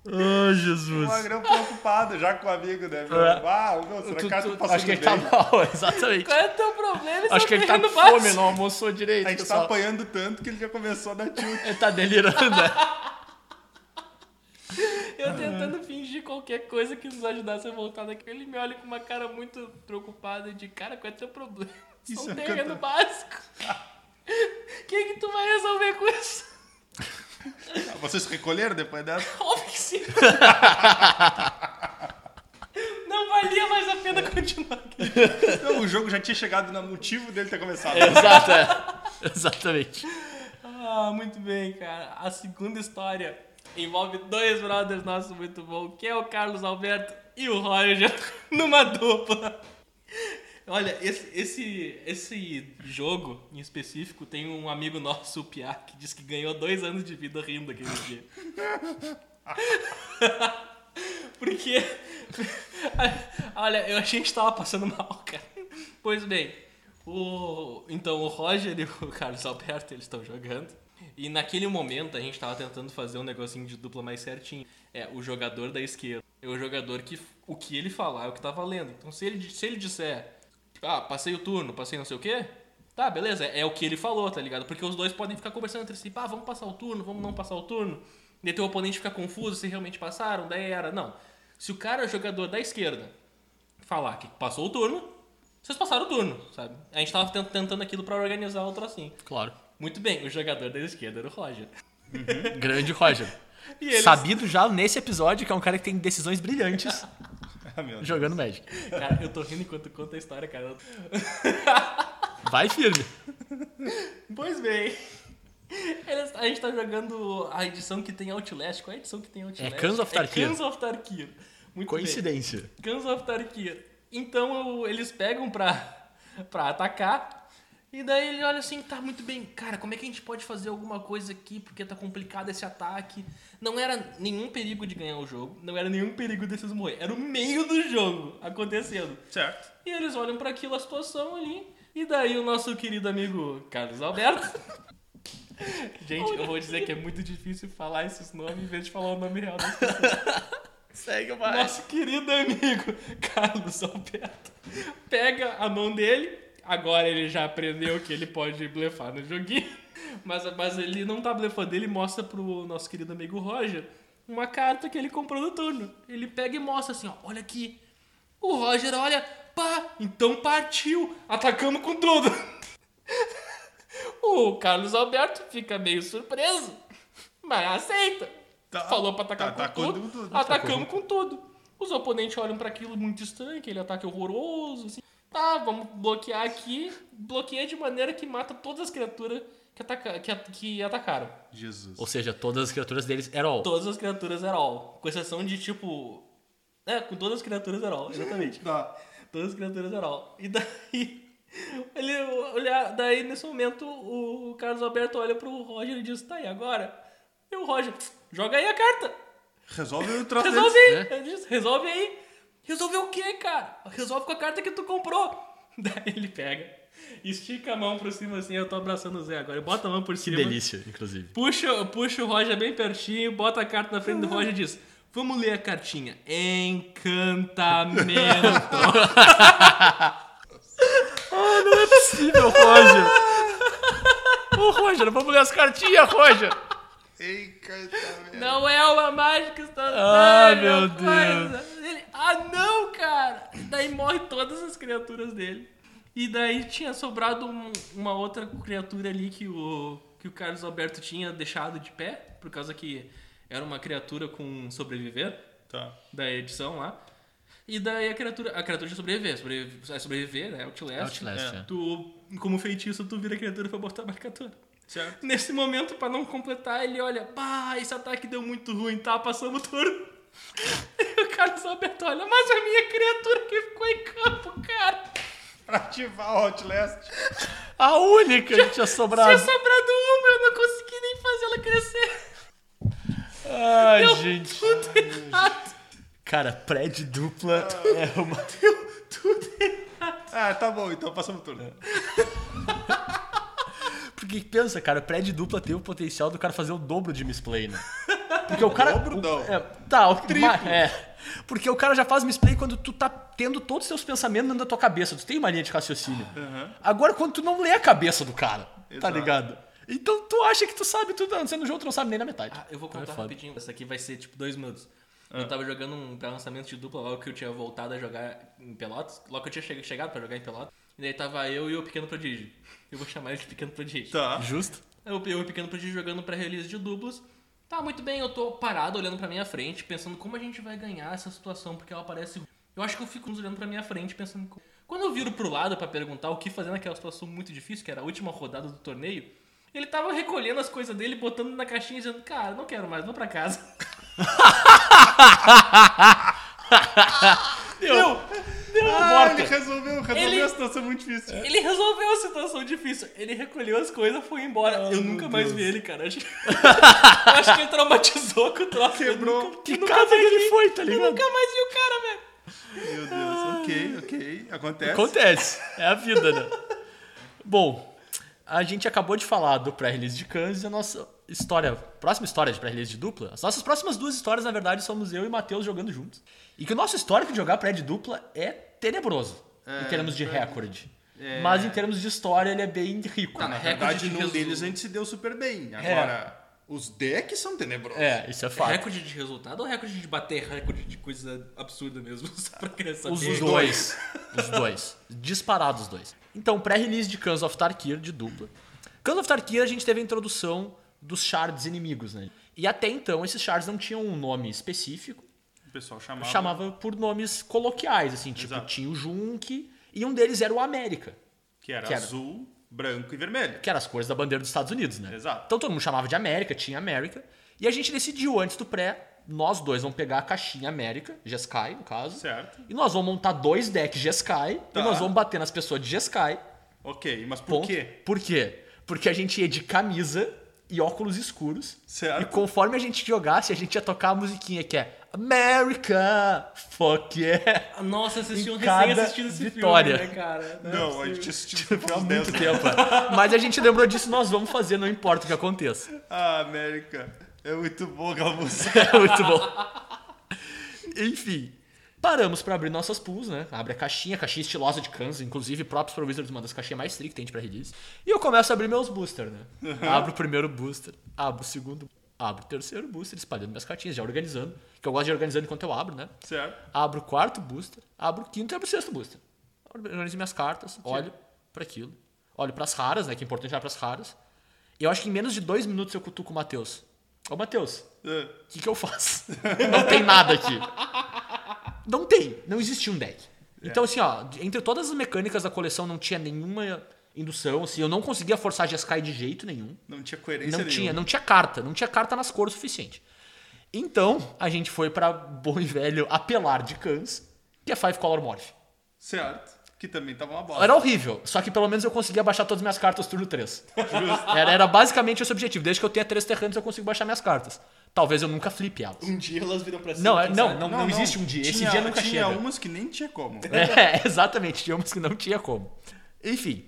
Ai, Jesus. O Magrão preocupado já com o amigo, né? Meu? É. Ah, meu, será que o cara tá passando Acho que ele bem? tá mal, exatamente. Qual é o teu problema? Acho que ele tá com fome, básico. não almoçou direito, A gente tá pessoal. apanhando tanto que ele já começou a dar tilt. Ele tá delirando, né? Eu tentando fingir qualquer coisa que nos ajudasse a voltar daqui. Ele me olha com uma cara muito preocupada de cara, qual é teu problema? Isso é um é terreno canta- básico. O que, que tu vai resolver com isso? Vocês se recolheram depois dessa? Óbvio que sim. Não valia mais a pena continuar aqui. Não, o jogo já tinha chegado no motivo dele ter começado. Exato, é. Exatamente. Ah, muito bem, cara. A segunda história envolve dois brothers nossos muito bons, que é o Carlos Alberto e o Roger, numa dupla. Olha, esse, esse, esse jogo em específico tem um amigo nosso, o Piá, que diz que ganhou dois anos de vida rindo aquele dia. Porque. Olha, eu a gente tava passando mal, cara. Pois bem, o, então o Roger e o Carlos Alberto eles estão jogando. E naquele momento a gente tava tentando fazer um negocinho de dupla mais certinho. É, o jogador da esquerda é o jogador que o que ele falar é o que tá valendo. Então se ele, se ele disser, ah, passei o turno, passei não sei o quê, tá, beleza, é, é o que ele falou, tá ligado? Porque os dois podem ficar conversando entre si, pá, vamos passar o turno, vamos não passar o turno. Daí teu oponente fica confuso se realmente passaram, daí era. Não. Se o cara, jogador da esquerda, falar que passou o turno, vocês passaram o turno, sabe? A gente tava tent- tentando aquilo pra organizar o trocinho. Claro. Muito bem, o jogador da esquerda era o Roger. Grande Roger. Eles- Sabido já nesse episódio que é um cara que tem decisões brilhantes Ah, meu Deus. jogando Magic. Cara, eu tô rindo enquanto conta a história, cara. Vai firme. Pois bem. Eles- a gente tá jogando a edição que tem Outlast. Qual é a edição que tem Outlast? É Cans of Tarkir. É Cans of Tarkir. Muito bem. Coincidência. Cans of Tarkir. Então eles pegam pra, pra atacar. E daí ele olha assim, tá muito bem, cara, como é que a gente pode fazer alguma coisa aqui? Porque tá complicado esse ataque. Não era nenhum perigo de ganhar o jogo, não era nenhum perigo desses morrer. Era o meio do jogo acontecendo. Certo. E eles olham pra aquilo, a situação ali. E daí o nosso querido amigo Carlos Alberto. Gente, eu vou dizer que é muito difícil falar esses nomes em vez de falar o nome real das pessoas. Segue o Nosso querido amigo Carlos Alberto pega a mão dele. Agora ele já aprendeu que ele pode blefar no joguinho. Mas, mas ele não tá blefando, ele mostra pro nosso querido amigo Roger uma carta que ele comprou no turno. Ele pega e mostra assim, ó, olha aqui. O Roger olha, pá, então partiu, atacamos com tudo. O Carlos Alberto fica meio surpreso, mas aceita. Tá. Falou pra atacar Tá com atacando tudo. com tudo. Atacamos com tudo. Os oponentes olham pra aquilo muito estranho, aquele ataque horroroso. Assim. Tá, vamos bloquear aqui. Bloqueia de maneira que mata todas as criaturas que, ataca, que, que atacaram. Jesus. Ou seja, todas as criaturas deles eram all. Todas as criaturas eram all. Com exceção de tipo. É, com todas as criaturas eram all, exatamente. Tá. Todas as criaturas eram all. E daí. Ele olha, daí nesse momento o Carlos Alberto olha pro Roger e diz: Tá, e agora? E o Roger, joga aí a carta! Resolve o troço Resolve aí! Ele diz, resolve aí! Resolve o quê, cara? Resolve com a carta que tu comprou! Daí ele pega, estica a mão por cima assim, eu tô abraçando o Zé agora, bota a mão por Que cima. delícia, inclusive. Puxa, puxa o Roger bem pertinho, bota a carta na frente do Roger e diz: Vamos ler a cartinha. Encantamento. Não é possível, Roger. Ô, Roger, vamos ler as cartinhas, Roger. Ei, cartamento. Não é uma mágica instantânea. Ai, meu coisa. Ele, ah, não, cara. Daí morre todas as criaturas dele. E daí tinha sobrado um- uma outra criatura ali que o, que o Carlos Alberto tinha deixado de pé, por causa que era uma criatura com sobreviver. Tá. da edição lá. E daí a criatura, a criatura tinha sobreviver, sobreviver, é sobreviver, né? Outlast. Outlast, é. Tu, como feitiço, tu vira a criatura pra botar a marcadora. Certo. Nesse momento, pra não completar, ele olha, pá, esse ataque deu muito ruim, tá? Passamos o turno. E o Carlos Alberto olha, mas a minha criatura que ficou em campo, cara. Pra ativar o Outlast. A única que tinha Tinha sobrado. sobrado uma, eu não consegui nem fazer ela crescer. Ai, Deu gente. tudo errado. Cara, prédio dupla é uma... Deu tudo errado. Ah, tá bom, então passamos o turno. Porque pensa, cara, prédio dupla tem o potencial do cara fazer o dobro de misplay, né? Porque o cara. Dobro, o- não. É, tá, o Triplo. ma- É. Porque o cara já faz misplay quando tu tá tendo todos os seus pensamentos dentro da tua cabeça. Tu tem uma linha de raciocínio. Agora, quando tu não lê a cabeça do cara, tá Exato. ligado? Então tu acha que tu sabe tudo, sendo jogo, tu não sabe nem na metade. Ah, eu vou Então é contar foda. rapidinho. Essa aqui vai ser tipo dois minutos. Eu tava jogando um pré-lançamento de dupla logo que eu tinha voltado a jogar em Pelotas. Logo que eu tinha che- chegado pra jogar em Pelotas. E daí tava eu e o Pequeno Prodígio. Eu vou chamar ele de Pequeno Prodígio. Tá. Justo? Eu, eu e o Pequeno Prodígio jogando pré-release de duplas. Tá, muito bem, eu tô parado olhando pra minha frente, pensando como a gente vai ganhar essa situação, porque ela parece. Eu acho que eu fico olhando pra minha frente, pensando. Quando eu viro pro lado pra perguntar o que fazer naquela situação muito difícil, que era a última rodada do torneio, ele tava recolhendo as coisas dele, botando na caixinha e dizendo: Cara, não quero mais, vou pra casa. Deu! Deu Ah, morta. ele resolveu, resolveu Ele- a situação muito difícil. Ele resolveu a situação difícil. Ele recolheu as coisas foi embora. eu nunca mais vi ele, cara. Acho... eu acho que ele traumatizou com o troço. Quebrou. Eu nunca, Que eu nunca casa que ele foi, tá Eu ligado? nunca mais vi o cara, velho. Meu Deus, ok, ok. Acontece. Acontece. É a vida, né? Bom, a gente acabou de falar do pré-release de Kansas e a nossa história, próxima história de pré-release de dupla. As nossas próximas duas histórias, na verdade, somos eu e Matheus jogando juntos. E que o nosso histórico de jogar pré de dupla é tenebroso em termos de recorde. Mas em termos de história, ele é bem rico. Tá, Na verdade, recorde de num resu- deles a gente se deu super bem. Agora, os decks são tenebrosos. É, isso é fato. Recorde de resultado ou recorde de bater recorde de coisa absurda mesmo? Só pra querer saber. Os dois. Os dois. Disparados os dois. Então, pré-release de Cans of Tarkir de dupla. Cans of Tarkir a gente teve a introdução dos shards inimigos, né? E até então esses shards não tinham um nome específico, pessoal chamava. chamava por nomes coloquiais, assim, tipo, Exato. tinha o Junk e um deles era o América, Que era que era- azul, branco e vermelho. que eram as cores da bandeira dos Estados Unidos, né? Exato. Então todo mundo chamava de América, tinha América, e a gente decidiu antes do pré, nós dois vamos pegar a caixinha América, Jeskai, no caso, Certo. e nós vamos montar dois decks Jeskai, Tá. e nós vamos bater nas pessoas de Jeskai, Ok, mas por Ponto. quê? Por quê? Porque a gente ia de camisa e óculos escuros. Certo. E conforme a gente jogasse, a gente ia tocar a musiquinha que é America, fuck yeah. Nossa, assisti um cada recém-assistido esse vitória. filme, né, cara? Não, a gente assistiu Há muito tempo. Mas a gente lembrou disso, nós vamos fazer, não importa o que aconteça. Ah, América. É muito bom aquela música. É muito bom. Enfim. Paramos pra abrir nossas pools, né? Abre a caixinha, caixinha estilosa de Kansas, inclusive próprios pro Wizards, uma das caixinhas mais trick que tem pra release. E eu começo a abrir meus boosters, né? Abro o primeiro booster, abro o segundo, abro o terceiro booster, espalhando minhas cartinhas, já organizando. Que eu gosto de organizando enquanto eu abro, né? certo. Abro o quarto booster, abro o quinto e abro o sexto booster. Organizo minhas cartas, olho pra aquilo. Olho pras raras, né? Que é importante olhar pras raras. Eu acho que em menos de dois minutos eu cutuco o Matheus. Ô, Matheus, É. o que, que eu faço? Não tem nada aqui. Não tem. Não existia um deck. Então, assim, ó, entre todas as mecânicas da coleção não tinha nenhuma indução, assim, eu não conseguia forçar Jeskai de jeito nenhum. Não tinha coerência Não nenhuma. tinha, não tinha carta, não tinha carta nas cores o suficiente. Então, a gente foi pra bom e velho apelar de cães, que é Five Color Morph. Certo. Que também tava uma bosta. Era horrível, só que pelo menos eu conseguia baixar todas as minhas cartas turno 3. Era, era basicamente esse o objetivo. Desde que eu tenha três terrenos, eu consigo baixar minhas cartas. Talvez eu nunca flipe elas. Um dia elas viram pra cima. Não, é- não, sabe? não, não, existe um dia. Esse Tinha- dia nunca tinha chega. umas que nem tinha como. É, exatamente. Tinha umas que não tinha como. Enfim,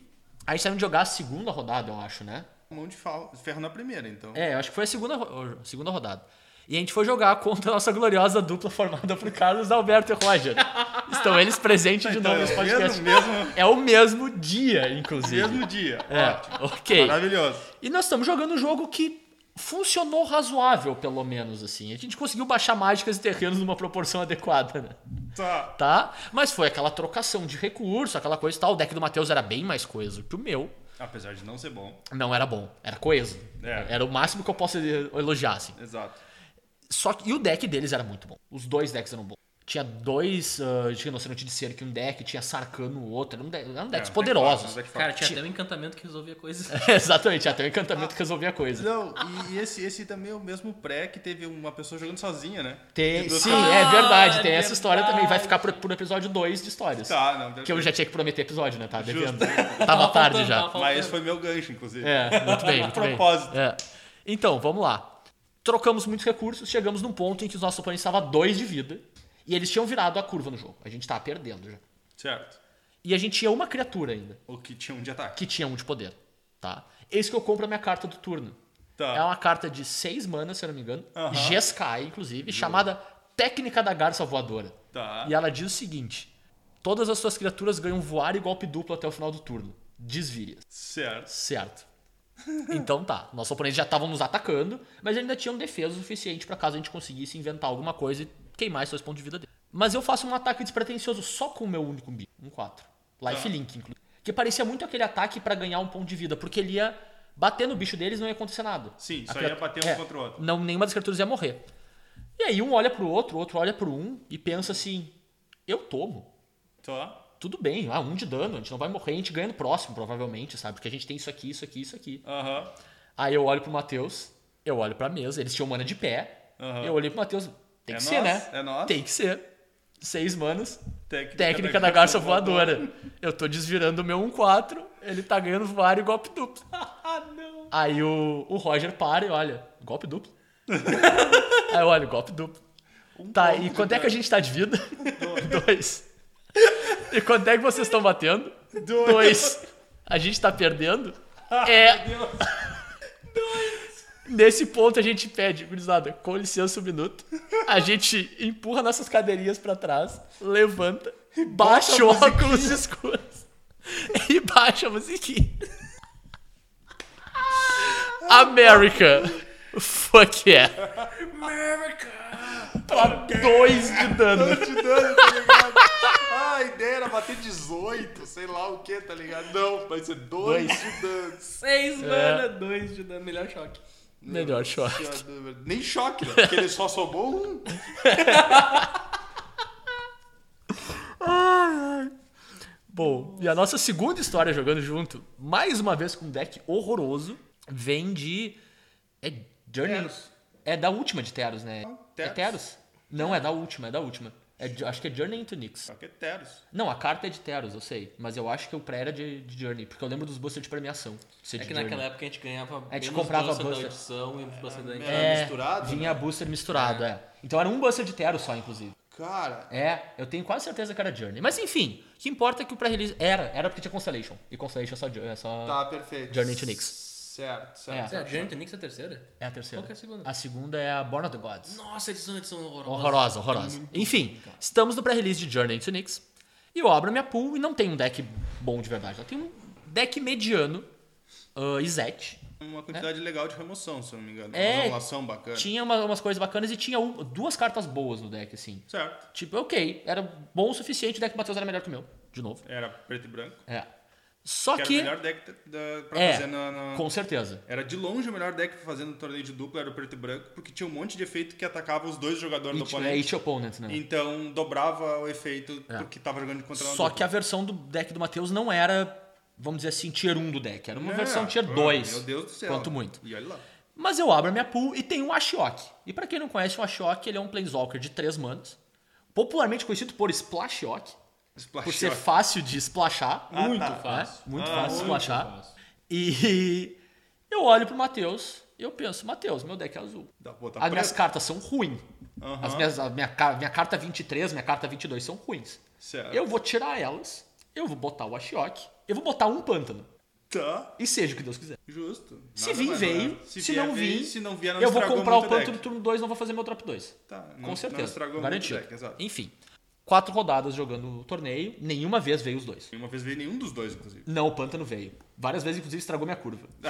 a gente saiu de jogar a segunda rodada, eu acho, né? Mão de fa- ferro na primeira, então. É, eu acho que foi a segunda, a segunda rodada. E a gente foi jogar contra a nossa gloriosa dupla formada por Carlos Alberto e Roger. Estão eles presentes de Então, novo é nesse o podcast. mesmo, mesmo, É o mesmo dia, inclusive. mesmo dia. É, Ótimo. ok. Maravilhoso. E nós estamos jogando um jogo que funcionou razoável, pelo menos, assim. A gente conseguiu baixar mágicas e terrenos numa proporção adequada, né? Tá. Tá? Mas foi aquela trocação de recurso, aquela coisa e tal. O deck do Matheus era bem mais coeso que o meu. Apesar de não ser bom. Não era bom, era coeso. É. Era o máximo que eu posso elogiar, assim. Exato. Só que, e o deck deles era muito bom. Os dois decks eram bons. Tinha dois uh, de Rinoceronte de Cerco, um deck, tinha Sarcano o outro. Eram, de- eram decks É, poderosos. Cara, forte. tinha até um encantamento que resolvia coisas. Exatamente, até o encantamento que resolvia a coisa. Não, e, e esse, esse também é o mesmo pré que teve uma pessoa jogando sozinha, né? Tem, sim, pessoas- é verdade, Ah, tem é essa história também. Vai ficar por, por episódio 2 de histórias. Tá, não, Que eu já tinha que prometer episódio, né? Tava Justo. devendo. Tava tarde já. Mas esse foi meu gancho, inclusive. É, muito bem, muito bem. Propósito. É. Então, vamos lá. Trocamos muitos recursos, chegamos num ponto em que os nossos oponentes estavam a 2 de vida. E eles tinham virado a curva no jogo. A gente tava perdendo já. Certo. E a gente tinha uma criatura ainda, O que tinha um de ataque. que tinha um de poder. Tá? Eis que eu compro a minha carta do turno. Tá. É uma carta de 6 manas, se eu não me engano. Aham. Jeskai, inclusive, chamada Técnica da Garça Voadora. Tá. E ela diz o seguinte: Todas as suas criaturas ganham voar e golpe duplo até o final do turno. Desvire. Certo. Certo. Então tá. Nossos oponentes já estavam nos atacando, mas ainda tinham defesa o suficiente pra caso a gente conseguisse inventar alguma coisa e queimar esses dois pontos de vida dele. Mas eu faço um ataque despretensioso só com o meu único bicho, um 4. Life Link, inclusive. Que parecia muito aquele ataque pra ganhar um ponto de vida, porque ele ia bater no bicho deles não ia acontecer nada. Sim, só cria- ia bater um é, contra o outro. Não, nenhuma das criaturas ia morrer. E aí um olha pro outro, o outro olha pro um e pensa assim: eu tomo Tá. tudo bem, ah, um de dano, a gente não vai morrer, a gente ganha no próximo, provavelmente, sabe? Porque a gente tem isso aqui, isso aqui, isso aqui. Aham. Aí eu olho pro Matheus, eu olho pra mesa, eles tinham mana de pé, Aham. eu olhei pro Matheus, tem É que ser, nós, né? é nós. Tem que ser. Seis manos, Técnica, técnica da garça voadora. Eu tô desvirando o meu 1-4, ele tá ganhando voar e golpe duplo. Ah, não. Aí o, o Roger para e olha, golpe duplo. Aí eu olho, golpe duplo. tá, ponto e quanto é que a gente tá de vida? Dois. E quanto é que vocês estão batendo? Dois. Dois. A gente tá perdendo? É. Nesse ponto a gente pede, gurizada, com licença um minuto. A gente empurra nossas cadeirinhas pra trás, levanta, baixa óculos escuros e baixa a musiquinha. America. Fuck yeah. America! Pra dois de dano. Te dando, tá ligado? Ah, a ideia era bater 18, sei lá o que, tá ligado? Não, vai ser 2 Dois. de dano. Seis É. mana, dois de dano, melhor choque. Melhor shot. Nem choque, né? Porque ele só somou um. Bom, e a nossa segunda história jogando junto, mais uma vez com um deck horroroso, vem de. É Journey. Teros. É da última de Teros, né? Teros. É Teros? Não, é da última, é da última. É acho que é Journey into Nyx. Só que é Teros. Não, a carta é de Teros, eu sei. Mas eu acho que o pré era de, de Journey, porque eu lembro dos boosters de premiação. É de que Journey. naquela época a gente ganhava A gente comprava booster da booster. edição e booster da Era É, misturado, Vinha né? booster misturado, é. Então era um booster de Teros só, inclusive. Cara, É, eu tenho quase certeza que era Journey. Mas enfim, o que importa é que o pré-release era, era porque tinha Constellation. E Constellation é só, é só tá perfeito. Journey to Nyx. Certo, certo. É. É, Journey to Nyx é a terceira? É a terceira. Qual que é a segunda? A segunda é a Born of the Gods. Nossa, edição, edição horrorosa. Horrorosa, horrorosa. Enfim, estamos no pré-release de Journey to Nyx. E eu abro minha pool e não tem um deck bom de verdade. Ela tem um deck mediano, uh, Izet. Uma quantidade legal de remoção, se eu não me engano. É. Uma emulação bacana. Tinha uma- umas coisas bacanas e tinha um- duas cartas boas no deck, assim. Certo. Tipo, ok, era bom o suficiente, o deck do Matheus era melhor que o meu, de novo. Era preto e branco. É. Só que, que. era o melhor deck da, pra É, fazer na, na- com certeza. Era de longe o melhor deck pra fazer no torneio de dupla, era o preto e branco, porque tinha um monte de efeito que atacava os dois jogadores do Each, é, oponente. each opponent, né? Então dobrava o efeito porque tava jogando contra Só dupla. que a versão do deck do Matheus não era, vamos dizer assim, tier 1 do deck. Era uma Não, versão tier ah, 2. Meu Deus do céu. Quanto muito. E olha lá. Mas eu abro a minha pool e tem um Ashiok. E pra quem não conhece o Ashiok, ele é um Planeswalker de 3 manas. Popularmente conhecido por Splashiok. Splash Por ser fácil de splashar. Ah, Muito tá. fácil. Muito Ah, fácil de splashar. fácil. E eu olho pro Matheus e eu penso, Matheus, meu deck é azul. As minhas preto. cartas são ruins. Aham. As minhas, a minha, minha carta 23, minha carta 22 são ruins. Certo. Eu vou tirar elas, eu vou botar o Ashiok, eu vou botar um pântano. Tá. E seja o que Deus quiser. Justo. Se Nada vir, mais veio. Se, vier, não vir, se não vier, não eu vou comprar o pântano do turno 2 não vou fazer meu drop 2. Tá, não- Com não certeza. muito Garantido. deck. Enfim, quatro rodadas jogando o torneio, nenhuma vez veio os dois. Uma vez veio nenhum dos dois, inclusive. Não, o pântano veio. Várias vezes, inclusive, estragou minha curva.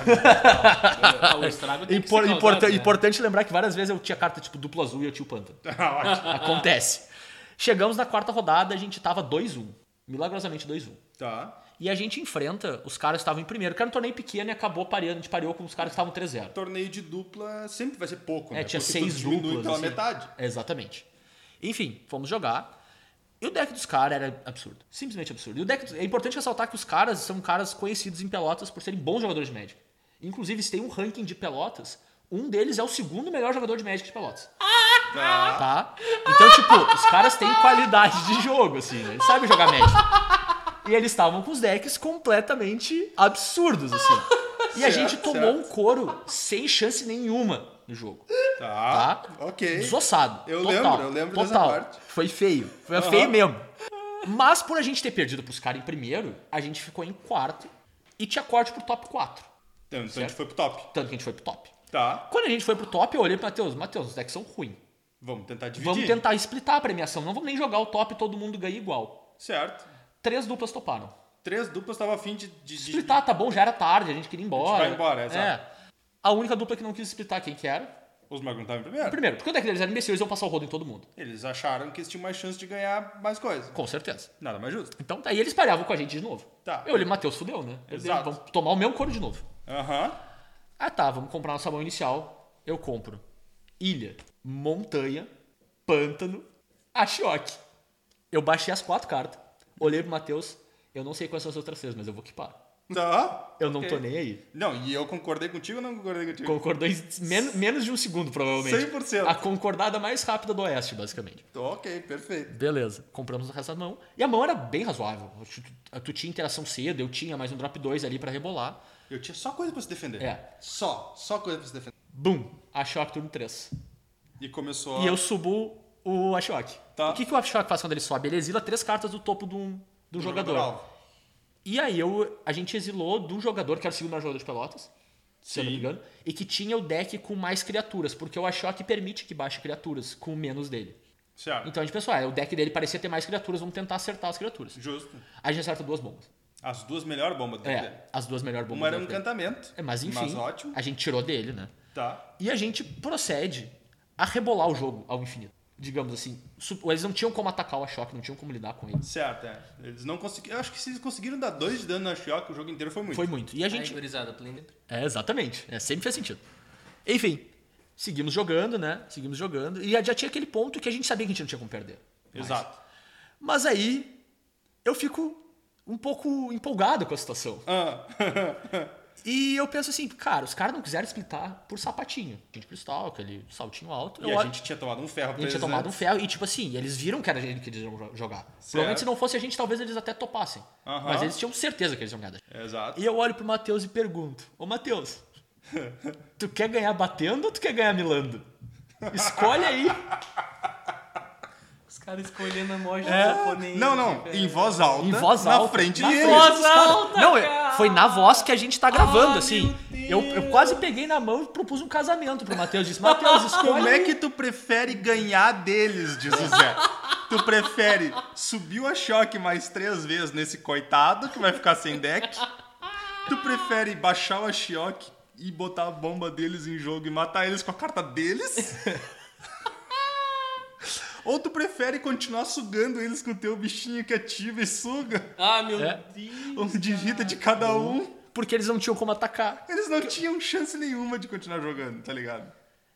Ah, o estrago tem que Impor- causado, né? Importante lembrar que várias vezes eu tinha carta tipo duplo azul e eu tinha o pântano. Ah, ótimo. Acontece. Chegamos na quarta rodada, a gente tava 2-1. Milagrosamente 2-1. Tá. E a gente enfrenta os caras que estavam em primeiro, que era um torneio pequeno e acabou pareando, a gente pareou com os caras que estavam 3-0. Torneio de dupla sempre vai ser pouco, né? É, tinha Porque seis diminui duplas. pela assim. metade. Exatamente. Enfim, fomos jogar. E o deck dos caras era absurdo. Simplesmente absurdo. E o deck, é importante ressaltar que os caras são caras conhecidos em pelotas por serem bons jogadores de Magic. Inclusive, se tem um ranking de pelotas, um deles é o segundo melhor jogador de Magic de pelotas. Tá. Tá? Então, tipo, os caras têm qualidade de jogo, assim, né? Eles sabem jogar Magic. E eles estavam com os decks completamente absurdos, assim. E a gente tomou certo. um couro sem chance nenhuma no jogo. Tá. Tá? Ok. Desossado. Eu total, lembro, eu lembro dessa total. parte. Foi feio. Foi Aham. feio mesmo. Mas por a gente ter perdido pros caras em primeiro, a gente ficou em quarto e tinha corte pro top 4. Então, então a gente foi pro top. Tanto que a gente foi pro top. Tá. Quando a gente foi pro top, eu olhei pro Matheus. Matheus, os decks são ruins. Vamos tentar dividir. Vamos tentar splitar a premiação. Não vamos nem jogar o top e todo mundo ganha igual. Certo. Três duplas toparam. Três duplas tava afim de... de, de... Splitar, tá bom, já era tarde, a gente queria ir embora. vai embora, exato. É. A única dupla que não quis splitar, quem que era? Os magos não estavam em primeiro. Primeiro, porque o deck deles era imbecil, eles iam passar o rodo em todo mundo. Eles acharam que eles tinham mais chance de ganhar mais coisa. Com certeza. Nada mais justo. Então, aí eles palhavam com a gente de novo. Tá. Eu olhei, Matheus, fudeu, né? Exato. Vamos tomar o mesmo couro de novo. Aham. Ah tá, vamos comprar nossa mão inicial. Eu compro ilha, montanha, pântano, Ashok. Eu baixei as quatro cartas, olhei pro Matheus, eu não sei quais são as outras três, mas eu vou equipar. Tá. Eu não Ok. tô nem aí. Não, e eu concordei contigo ou não concordei contigo? Concordou em men menos de um segundo, provavelmente. 100%. A concordada mais rápida do Oeste, basicamente. Ok, perfeito. Beleza, compramos o resto da mão. E a mão era bem razoável. Tu, tu tinha interação cedo, eu tinha mais um drop 2 ali pra rebolar. Eu tinha só coisa pra se defender. É. Só. Só coisa pra se defender. Bum! Ashok turno 3. E começou E eu subo o Ashok. Tá. O que, que o Ashok faz quando ele sobe? Ele exila três cartas do topo do, do jogador. alvo. E aí eu, a gente exilou do jogador, que era o segundo jogador de pelotas, se eu não me engano, e que tinha o deck com mais criaturas, porque o Ashok permite que baixe criaturas com menos dele. Certo. Então a gente pensou, ah, o deck dele parecia ter mais criaturas, vamos tentar acertar as criaturas. Justo. A gente acerta duas bombas. As duas melhores bombas do dele. É, as duas melhores bombas. Uma era um encantamento. É, mas enfim, Mas ótimo. a gente tirou dele, né? Tá. E a gente procede a rebolar o jogo ao infinito. Digamos assim, eles não tinham como atacar o Ashok, não tinham como lidar com ele. Certo, é. Eles não conseguiram. Eu acho que se eles conseguiram dar dois de dano na Shock, o jogo inteiro foi muito. Foi muito. E a gente. É, exatamente. É, sempre fez sentido. Enfim, seguimos jogando, né? Seguimos jogando. E já tinha aquele ponto que a gente sabia que a gente não tinha como perder. Exato. Mas aí eu fico um pouco empolgado com a situação. Ah. E eu penso assim, cara, os caras não quiseram splitar por sapatinho. Gente cristal, aquele saltinho alto. e Eu a gente tinha tomado um ferro a gente tinha tomado um ferro e, tipo assim, eles viram que era a gente que eles iam jo- jogar. Provavelmente se não fosse a gente, talvez eles até topassem. Aham. Mas eles tinham certeza que eles iam ganhar. Exato. E eu olho pro Matheus e pergunto: Ô Matheus, tu quer ganhar batendo ou tu quer ganhar milando? Escolhe aí. Os caras escolhendo a moja É, japonês. não, não. velho. Em voz alta. Em voz na alta. frente na deles. frente voz alta, Não, cara. foi na voz que a gente tá gravando, Ah, assim. Eu, eu quase peguei na mão e propus um casamento pro Matheus. Disse: Matheus, escolhe. Como é aí." que tu prefere ganhar deles, diz o Zé? Tu prefere subir o choque mais três vezes nesse coitado que vai ficar sem deck? Tu prefere baixar o Ashok e botar a bomba deles em jogo e matar eles com a carta deles? Ou tu prefere continuar sugando eles com o teu bichinho que ativa e suga? Ah, meu É. Deus. Um de vida de cada um. Porque eles não tinham como atacar. Eles não tinham chance nenhuma de continuar jogando, tá ligado?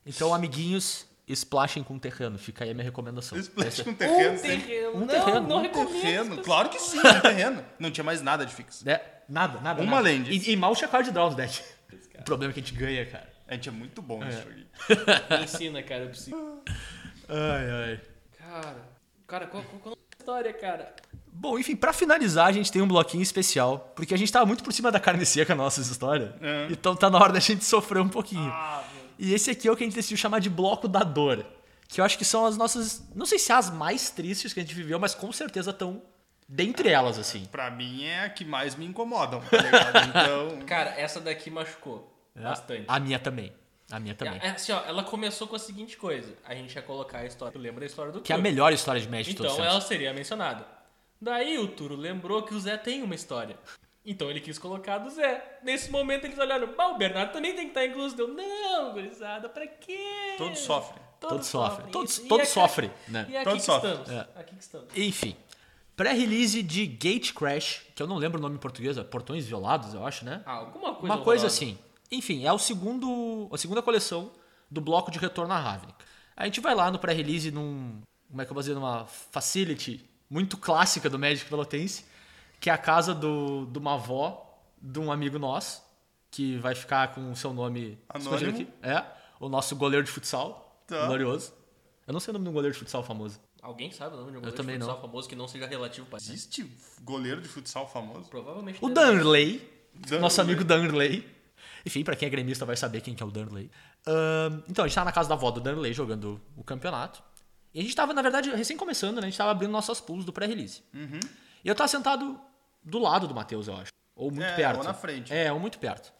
Então, amiguinhos, splashem com terreno. Fica aí a minha recomendação. Splash Essa- com terreno. Um terreno. Um não, terreno, não um recomendo. Terreno, claro que sim, um terreno. Não tinha mais nada de fixo. É, nada, nada. Uma nada. land. E, e mal tinha card draw no deck. O problema é que a gente ganha, cara. A gente é muito bom nesse joguinho. Me ensina, cara, eu preciso. Ai, ai. Cara, cara, qual, qual, qual a história, cara? Bom, enfim, pra finalizar, a gente tem um bloquinho especial, porque a gente tava muito por cima da carne seca na nossa história. É. Então tá na hora da gente sofrer um pouquinho. Ah, E esse aqui é o que a gente decidiu chamar de bloco da dor. Que eu acho que são as nossas. Não sei se as mais tristes que a gente viveu, mas com certeza estão dentre elas, assim. Pra mim é a que mais me incomodam, tá ligado? Então. Cara, essa daqui machucou bastante. A minha também. A minha também. É, assim, ó, ela começou com a seguinte coisa. A gente ia colocar a história. Tu lembra da história do Que é a Turo. melhor história de Magic de Então todos os tempos. ela seria mencionada. Daí o Turo lembrou que o Zé tem uma história. Então ele quis colocar a do Zé. Nesse momento eles olharam, bah, o Bernardo também tem que estar incluso. Deu, não, gurizada, pra quê? Todos sofrem. Todos sofrem. Todos, E- e todos aqui- sofrem, né? E aqui Todos que sofrem. estamos. É. Aqui que estamos. Enfim. Pré-release de Gate Crash, que eu não lembro o nome em português, é Portões Violados, eu acho, né? Ah, alguma coisa Uma coisa horrorosa. assim. Enfim, é o segundo, a segunda coleção do bloco de retorno a Ravnica. A gente vai lá no pré-release num, como é que eu vou dizer, numa facility muito clássica do Magic Pelotense, que é a casa do, de uma avó de um amigo nosso, que vai ficar com o seu nome Anônimo? aqui. É, o nosso goleiro de futsal, Tá. glorioso. Eu não sei o nome de um goleiro de futsal famoso. Alguém sabe o nome de um goleiro de futsal não. famoso que não seja relativo para Existe goleiro de futsal famoso? Provavelmente. O Danley, Danley. nosso amigo Danley. Enfim, pra quem é gremista vai saber quem que é o Danley. Ahn, então, a gente tava na casa da avó do Danley jogando o campeonato. E a gente tava, na verdade, recém começando, né? A gente tava abrindo nossas pools do pré-release. E eu tava sentado do lado do Matheus, eu acho. Ou muito É, perto. ou na frente. É, ou muito perto.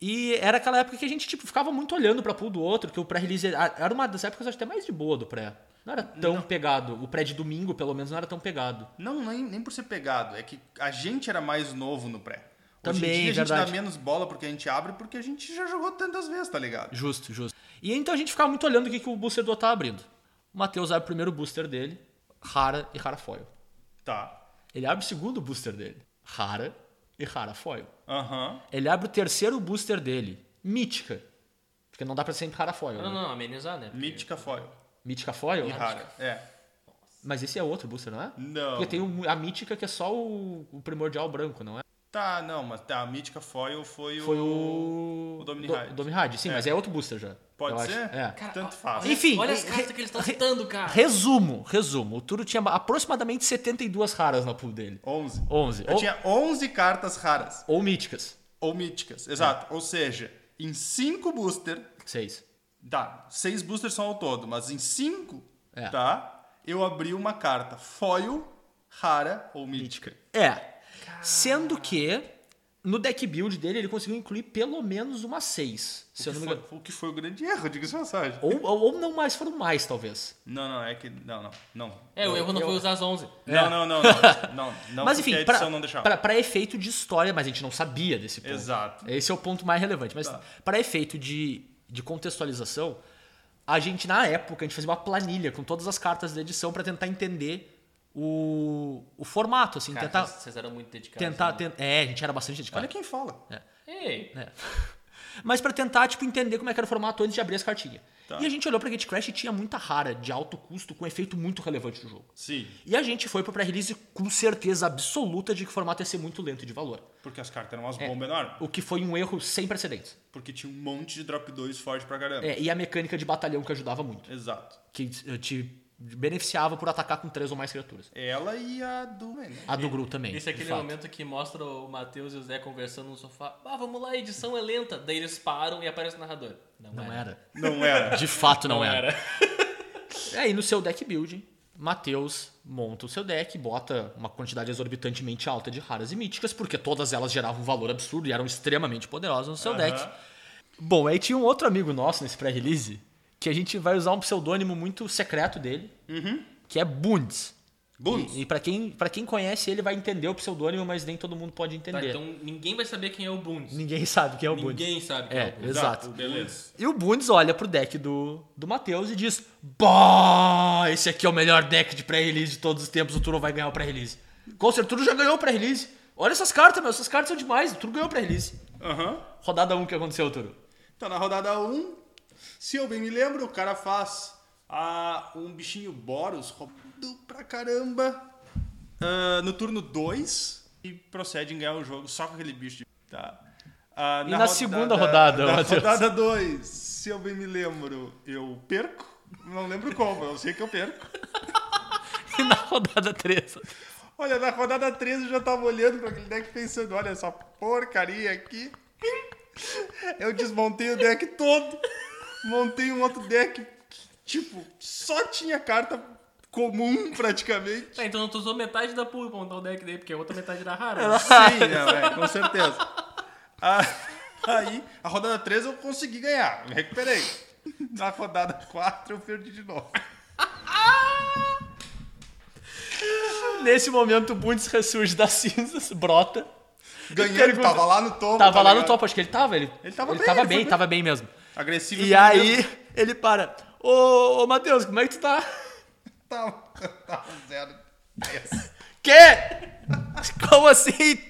E era aquela época que a gente, tipo, ficava muito olhando pra pool do outro, que o pré-release era uma das épocas, acho, até mais de boa do pré. Não era tão pegado. O pré de domingo, pelo menos, não era tão pegado. Não, nem, nem por ser pegado. É que a gente era mais novo no pré. Também, Hoje em dia a gente verdade. dá menos bola porque a gente abre, porque a gente já jogou tantas vezes, tá ligado? Justo, justo. E então a gente ficava muito olhando o que, que o booster do outro tava abrindo. O Matheus abre o primeiro booster dele, rara e rara foil. Tá. Ele abre o segundo booster dele, rara e rara foil. Aham. Ele abre o terceiro booster dele, mítica. Porque não dá pra ser sempre rara foil. Não, né? não, amenizar, né? Porque- Mítica foil. Mítica foil? E rara. É. Mas esse é outro booster, não é? Não. Porque tem a mítica que é só o, o primordial branco, não é? Tá, não, mas tá, a mítica foil foi, Foi o. o. o Domini Do-. Domini sim, É. mas é outro booster já. Pode ser? É. Cara, Tanto faz. olha- Enfim, Olha as cartas que eles estão re- citando, cara. Resumo, resumo. O Turo tinha aproximadamente 72 raras na pool dele. 11. 11. Eu Ou, tinha 11 cartas raras. ou míticas. Ou míticas. Exato. Ou seja, em 5 booster. 6. Tá, 6 boosters são ao todo, mas em 5, É. tá? Eu abri uma carta foil, rara ou mítica. É. Sendo que no deck build dele ele conseguiu incluir pelo menos uma 6. Se O eu que, não me foi, o que foi o grande erro, diga-se de passagem. Ou, ou, ou não mais, foram mais, talvez. Não, não, é que. Não, não, não. É, o erro não eu- foi usar as 11. Não, não, não, não. Não, não mas enfim, pra, edição não deixava. pra, pra efeito de história, mas a gente não sabia desse ponto. Exato. Esse é o ponto mais relevante. Mas Tá. para efeito de, de contextualização, a gente, na época, a gente fazia uma planilha com todas as cartas da edição para tentar entender o, o formato, assim, Cara, tentar. vocês- vocês eram muito dedicados. Tentar, né? ten- é, a gente era bastante dedicado. Olha quem fala. Ei, É. Mas pra tentar, tipo, entender como é que era o formato antes de abrir as cartinhas. Tá. E a gente olhou pra Gate Crash e tinha muita rara, de alto custo, com efeito muito relevante no jogo. Sim, E a gente foi pro pré-release com certeza absoluta de que o formato ia ser muito lento de valor. porque as cartas eram umas É. bombas enormes. O que foi um erro sem precedentes. Porque tinha um monte de drop 2 forte pra caramba. É, e a mecânica de batalhão que ajudava muito. Exato. Que te beneficiava por atacar com três ou mais criaturas. Ela e a do. né? A do Gru também. esse é aquele fato. momento que mostra o Matheus e o Zé conversando no sofá. Ah, vamos lá, a edição é lenta. Daí eles param e aparece o narrador. Não, Não era. Não era. De fato não, Não era. era. E aí no seu deck building, Matheus monta o seu deck, bota uma quantidade exorbitantemente alta de raras e míticas, porque todas elas geravam um valor absurdo e eram extremamente poderosas no seu deck. Bom, aí tinha um outro amigo nosso nesse pré-release, que a gente vai usar um pseudônimo muito secreto dele, Uhum. que é Bundes. Bundes. E, e para quem, pra quem conhece ele vai entender o pseudônimo, mas nem todo mundo pode Tá, entender. então ninguém vai saber quem é o Bundes. Ninguém sabe quem é o Bundes. Ninguém sabe quem É, é, o Bundes. exato. Beleza. E o Bundes olha pro deck do, do Matheus e diz: Bah, esse aqui é o melhor deck de pré-release de todos os tempos, o Turo vai ganhar o pré-release. Com certeza, o Turo já ganhou o pré-release. Olha essas cartas, meu, essas cartas são demais, o Turo ganhou o pré-release. Aham. Rodada 1 que aconteceu, Turo. Então, na rodada 1, se eu bem me lembro, o cara faz um bichinho Boros roubando pra caramba ah, no turno 2 e procede em ganhar o jogo só com aquele bicho. de- Tá. Ah, E na segunda rodada, Na Matheus? rodada 2, se eu bem me lembro, eu perco. Não lembro como, eu sei que eu perco. E na rodada 3. Olha, na rodada 13 eu já tava olhando pra aquele deck pensando, olha essa porcaria aqui. Eu desmontei o deck todo, montei um outro deck que, tipo, só tinha carta comum praticamente. Tá, então tu usou metade da pool pra montar o deck dele, porque a outra metade era rara. né? Sim, não, é, com certeza. Ah, Aí, a rodada 13 eu consegui ganhar, me recuperei. Na rodada 4 eu perdi de novo. Nesse momento, o Bundes ressurge das cinzas, brota. Ganhando, pergunta- tava lá no topo. Tava tá lá no topo, acho que ele tava. Ele, Ele tava ele bem, tava ele bem, bem. tava bem mesmo. Agressivo. E aí, mesmo. ele para. Ô, ô Matheus, como é que tu tá? Tava, tava zero. dez. Quê? Como assim?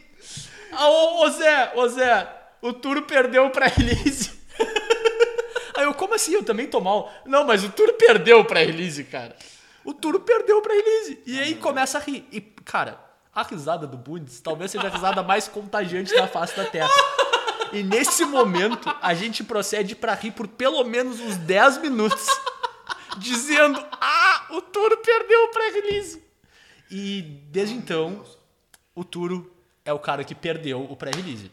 Ah, Ô, ô Zé, ô Zé, o Turo perdeu pra release. Aí eu, como assim? Eu também tô mal. Não, mas o Turo perdeu pra release, cara. O Turo perdeu pra release. E aí começa a rir. E, cara, a risada do Bundes talvez seja a risada mais contagiante da face da Terra. E nesse momento, a gente procede pra rir por pelo menos uns 10 minutos. Dizendo, ah, o Turo perdeu pra release. E desde então, o Turo é o cara que perdeu o pré-release.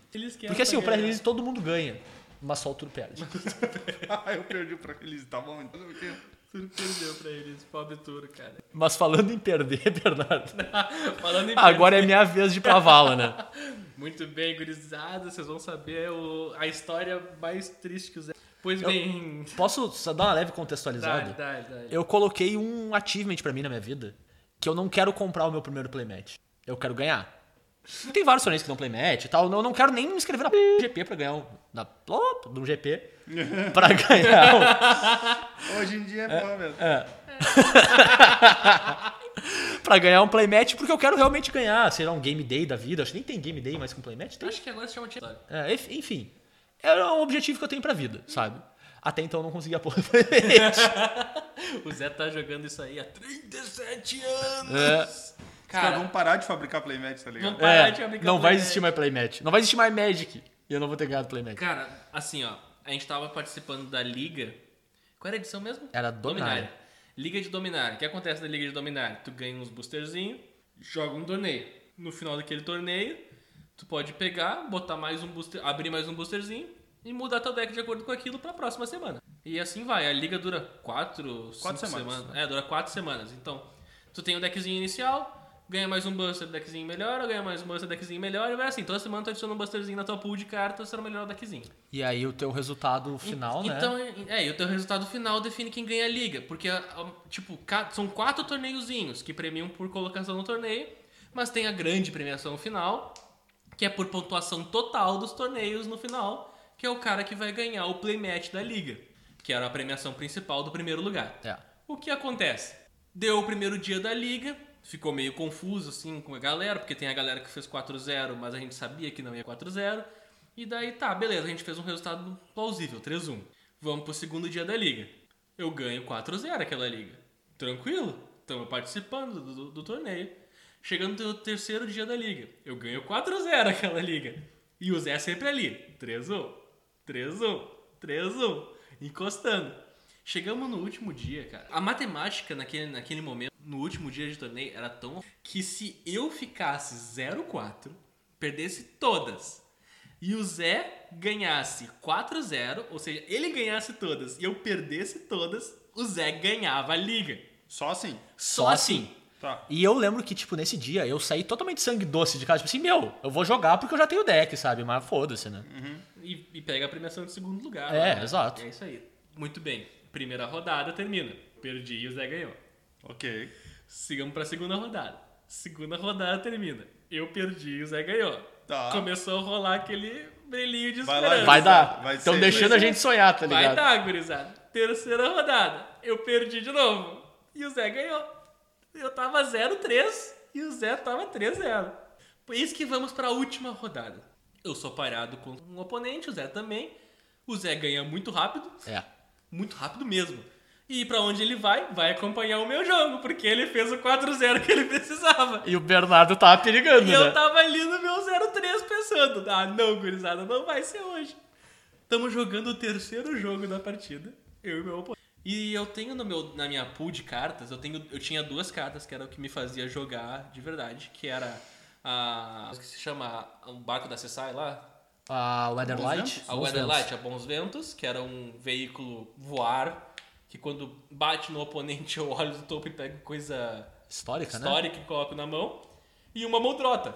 Porque assim, o pré-release todo mundo ganha, mas só o Turo perde. Ah, eu perdi pra eles, tá bom? Então, o quê? Tudo perdeu pra eles, pobre Turo, cara. Mas falando em perder, Bernardo, Falando em agora é minha vez de ir pra vala, né? Muito bem, gurizada, vocês vão saber o- a história mais triste que o Zé. Pois bem. Posso só dar uma leve contextualizada? Dá, dá, dá. Eu coloquei um achievement pra mim na minha vida, que eu não quero comprar o meu primeiro playmatch. Eu quero ganhar. Tem vários torneios que dão playmatch e tal. Eu não quero nem me inscrever na p... GP pra ganhar um. Na plop, no GP. pra ganhar um. Hoje em dia é bom mesmo. pra ganhar um playmatch, porque eu quero realmente ganhar. Será um game day da vida. Acho que nem tem game day mais com playmatch. Tem. Acho que agora se chama. É, enf- enfim. É um objetivo que eu tenho pra vida, sabe? Até então eu não consegui a porra do playmatch. O Zé tá jogando isso aí há 37 anos. É. Os caras Cara, vão parar de fabricar playmat, tá ligado? Vamos parar de É, fabricar não vai playmatch. existir mais playmatch. Não vai existir mais Magic. E eu não vou ter ganhado playmatch. Cara, assim, ó. A gente tava participando da liga. Qual era a edição mesmo? Era Dominária. Liga de Dominária. O que acontece na Liga de Dominária? Tu ganha uns boosterzinhos, joga um torneio. No final daquele torneio, tu pode pegar, botar mais um booster, abrir mais um boosterzinho e mudar teu deck de acordo com aquilo pra próxima semana. E assim vai. A liga dura quatro, cinco semanas. semanas. É, dura quatro semanas. Então, tu tem o deckzinho inicial, ganha mais um buster, deckzinho melhora, ganha mais um buster, deckzinho melhora, e vai assim. Toda semana tu adiciona um busterzinho na tua pool de cartas, será melhor o deckzinho. E aí o teu resultado final, né? Então, é, é, e o teu resultado final define quem ganha a liga. Porque, tipo, são quatro torneiozinhos que premiam por colocação no torneio, mas tem a grande premiação final, que é por pontuação total dos torneios no final, que é o cara que vai ganhar o playmatch da liga, que era a premiação principal do primeiro lugar. É. O que acontece? Deu o primeiro dia da liga, ficou meio confuso assim com a galera, porque tem a galera que fez 4-0, mas a gente sabia que não ia 4-0. E daí tá, beleza, a gente fez um resultado plausível, 3-1. Vamos pro segundo dia da liga. Eu ganho 4-0 aquela liga. Tranquilo? Estamos participando do, do- do torneio. Chegando no terceiro dia da liga, eu ganho 4-0 aquela liga. E o Zé sempre ali. 3-1, 3-1, 3-1. Encostando. Chegamos no último dia, cara. A matemática naquele, naquele momento, no último dia de torneio, era tão que se eu ficasse 0-4, perdesse todas, e o Zé ganhasse 4-0, ou seja, ele ganhasse todas e eu perdesse todas, o Zé ganhava a liga. Só assim. Só, Só assim. Tá. E eu lembro que, tipo, nesse dia eu saí totalmente sangue doce de casa. Tipo assim, meu, eu vou jogar porque eu já tenho deck, sabe? Mas foda-se, né? E, e pega a premiação de segundo lugar. É, né? exato. É isso aí. Muito bem. Primeira rodada termina. Perdi e o Zé ganhou. Ok. Sigamos pra segunda rodada. Segunda rodada termina. Eu perdi e o Zé ganhou. Tá. Começou a rolar aquele brilhinho de Vai lá, esperança. Vai dar. Vai Estão ser, deixando vai a gente sonhar, tá Vai ligado? dar, gurizada. Terceira rodada. Eu perdi de novo. E o Zé ganhou. Eu tava 0-3 e o Zé tava 3-0. Por isso que vamos pra última rodada. Eu sou parado com um oponente, o Zé também. O Zé ganha muito rápido. É. Muito rápido mesmo. E pra onde ele vai? Vai acompanhar o meu jogo, porque ele fez o 4-0 que ele precisava. E o Bernardo tava perigando, E né? eu tava ali no meu 0-3 pensando, ah, não, gurizada, não vai ser hoje. Tamo jogando o terceiro jogo da partida, eu e meu oponente. E eu tenho no meu, na minha pool de cartas, eu, tenho, eu tinha duas cartas que era o que me fazia jogar de verdade, que era a... o que se chama? O barco da Cessai lá? A Weatherlight. A Weatherlight, a Bons Ventos, que era um veículo voar, que quando bate no oponente eu olho do topo e pego coisa Histórica, né? histórica e coloco na mão. E uma Moldrota.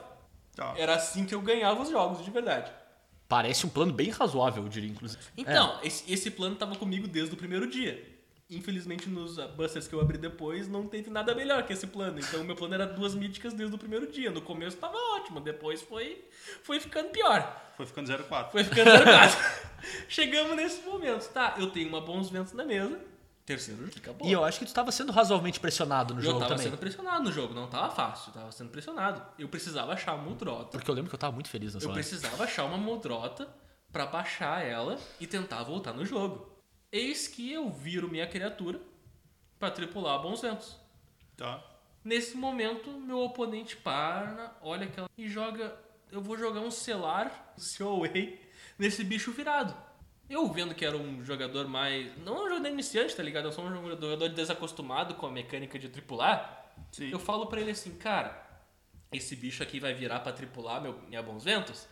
Tá. Era assim que eu ganhava os jogos, de verdade. Parece um plano bem razoável, eu diria, inclusive. Então, esse, esse plano tava comigo desde o primeiro dia. Infelizmente, nos ah, busters que eu abri depois, não teve nada melhor que esse plano. Então, o meu plano era duas míticas desde o primeiro dia. No começo tava ótimo, depois foi, foi ficando pior. Foi ficando 0-4. Foi ficando 04. Chegamos nesse momento. Tá, eu tenho uma bons ventos na mesa. Terceiro, acabou. E eu acho que tu tava sendo razoavelmente pressionado no Eu jogo tava também. sendo pressionado no jogo, não tava fácil, tava sendo pressionado. Eu precisava achar uma Moldrota. Porque eu lembro que eu tava muito feliz nessa Eu hora. precisava achar uma Moldrota pra baixar ela e tentar voltar no jogo. Eis que eu viro minha criatura pra tripular bons ventos. Tá. Nesse momento, meu oponente para, olha aquela e joga. Eu vou jogar um selar, seu way, nesse bicho virado. Eu vendo que era um jogador mais. Não um jogador iniciante, tá ligado? Eu sou um jogador desacostumado com a mecânica de tripular. Sim. Eu falo pra ele assim, cara, esse bicho aqui vai virar pra tripular meu, minha Bons Ventos,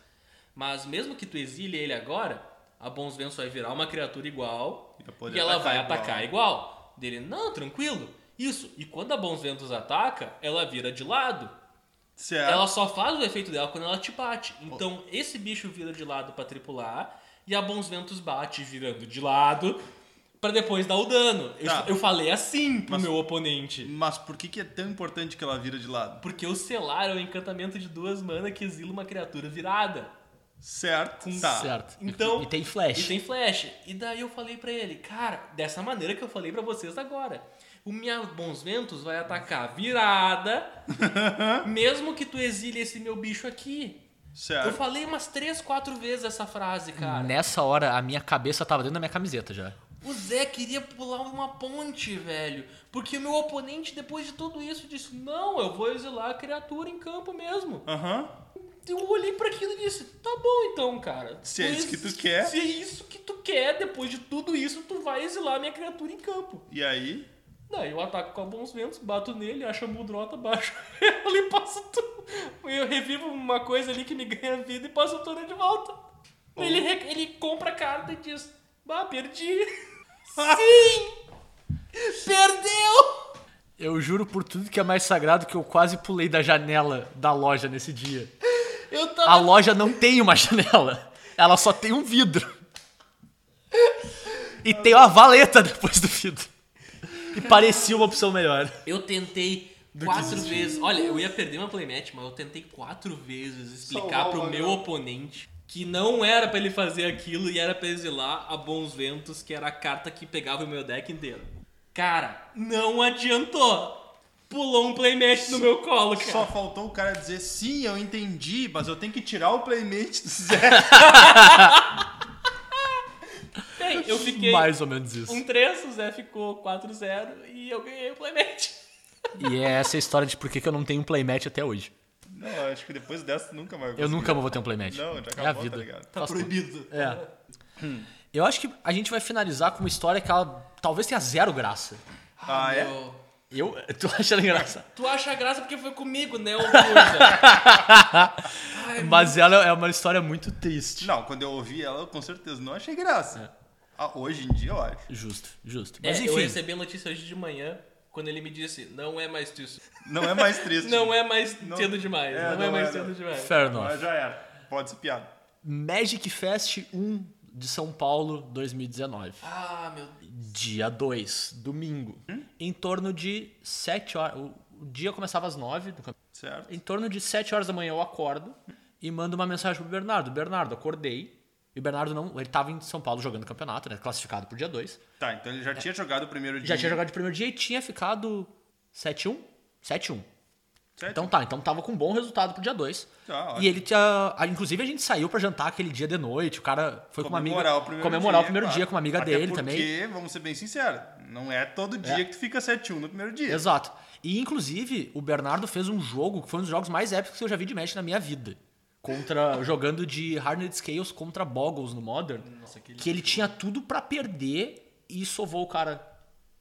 mas mesmo que tu exile ele agora, a Bons Ventos vai virar uma criatura igual E ela vai igual. atacar igual. Dele, não, tranquilo. Isso. E quando a Bons Ventos ataca, ela vira de lado. Certo. Ela só faz o efeito dela quando ela te bate. Então, esse bicho vira de lado pra tripular e a Bons Ventos bate virando de lado pra depois dar o dano. Eu, Tá. eu falei assim pro Mas- meu oponente. Mas por que, que é tão importante que ela vira de lado? Porque o selar é um encantamento de duas mana que exila uma criatura virada. Certo. Tá. Certo. Então- E tem flash. E tem flash. E daí eu falei pra ele, cara, dessa maneira que eu falei pra vocês agora. O Minha Bons Ventos vai atacar virada, mesmo que tu exile esse meu bicho aqui. Eu Certo. falei umas três, quatro vezes essa frase, cara. Nessa hora, a minha cabeça tava dentro da minha camiseta já. O Zé queria pular uma ponte, velho. Porque o meu oponente, depois de tudo isso, disse: Não, eu vou exilar a criatura em campo mesmo. Aham. Eu olhei pra aquilo e disse: Tá bom então, cara. Se é isso que tu quer. Se é isso que tu quer, depois de tudo isso, tu vai exilar minha criatura em campo. E aí? Daí eu ataco com bons ventos, bato nele, acho a muldrota, baixo ela e passo tudo. Eu revivo uma coisa ali que me ganha vida e passo tudo de volta. Ele, re- ele compra a carta e diz: Bah, perdi. Sim! Perdeu! Eu juro por tudo que é mais sagrado que eu quase pulei da janela da loja nesse dia. Tava. A loja não tem uma janela. Ela só tem um vidro. E tem uma valeta depois do vidro. E parecia uma opção melhor. Eu tentei quatro vezes. Olha, eu ia perder uma playmatch, mas eu tentei quatro vezes explicar pro meu oponente que não era pra ele fazer aquilo e era pra exilar a Bons Ventos, que era a carta que pegava o meu deck inteiro. Cara, não adiantou. Pulou um playmatch no meu colo, cara. Só faltou o cara dizer sim, eu entendi, mas eu tenho que tirar o playmate do Zé. Eu fiquei Mais ou menos isso. um 3, o Zé ficou 4-0 e eu ganhei o playmatch. E é essa a história de por que eu não tenho um playmatch até hoje. Não, acho que depois dessa nunca vai Eu nunca vou ter um playmatch. Não, já é acabou, a tá vida. ligado? Tá Faz tudo. proibido. É. Eu acho que a gente vai finalizar com uma história que ela talvez tenha zero graça. Ah, é? Meu. Eu, tu acha ela engraçada? Tu acha graça porque foi comigo, né, coisa? Mas ela é uma história muito triste. Não, quando eu ouvi ela, eu com certeza não achei graça. Ah, hoje em dia eu acho. Justo, justo. É, Mas eu enfim, recebi a notícia hoje de manhã, quando ele me disse, não é mais isso. Não é mais triste. Não é mais Não- cedo demais. é, não, é não mais é, cedo não. demais. fair enough. Mas já era. Pode ser piada. Magic Fest 1 de São Paulo 2019. Ah, meu Deus. Dia 2, domingo. Em torno de 7 horas. O, dia começava às 9 do campeonato. Certo. Em torno de 7 horas da manhã eu acordo e mando uma mensagem pro Bernardo. Bernardo, acordei. E o Bernardo não. Ele tava em São Paulo jogando campeonato, né? Classificado pro dia 2. Tá, então ele já tinha jogado o primeiro dia. Já tinha jogado de primeiro dia e tinha ficado 7-1? 7-1. Certo? Então tá, então tava com um bom resultado pro dia 2. Tá, e ele tinha. Inclusive a gente saiu pra jantar aquele dia de noite. O cara foi com uma amiga. Comemorar o primeiro comemorar dia, o primeiro claro. dia com uma amiga Até dele porque, também. vamos ser bem sinceros, não é todo dia É. que tu fica 7-1 no primeiro dia. Exato. E inclusive o Bernardo fez um jogo que foi um dos jogos mais épicos que eu já vi de Magic na minha vida. Contra. jogando de Hardened Scales contra Boggles no Modern. Nossa, aquele que ele tinha tudo pra perder e sovou o cara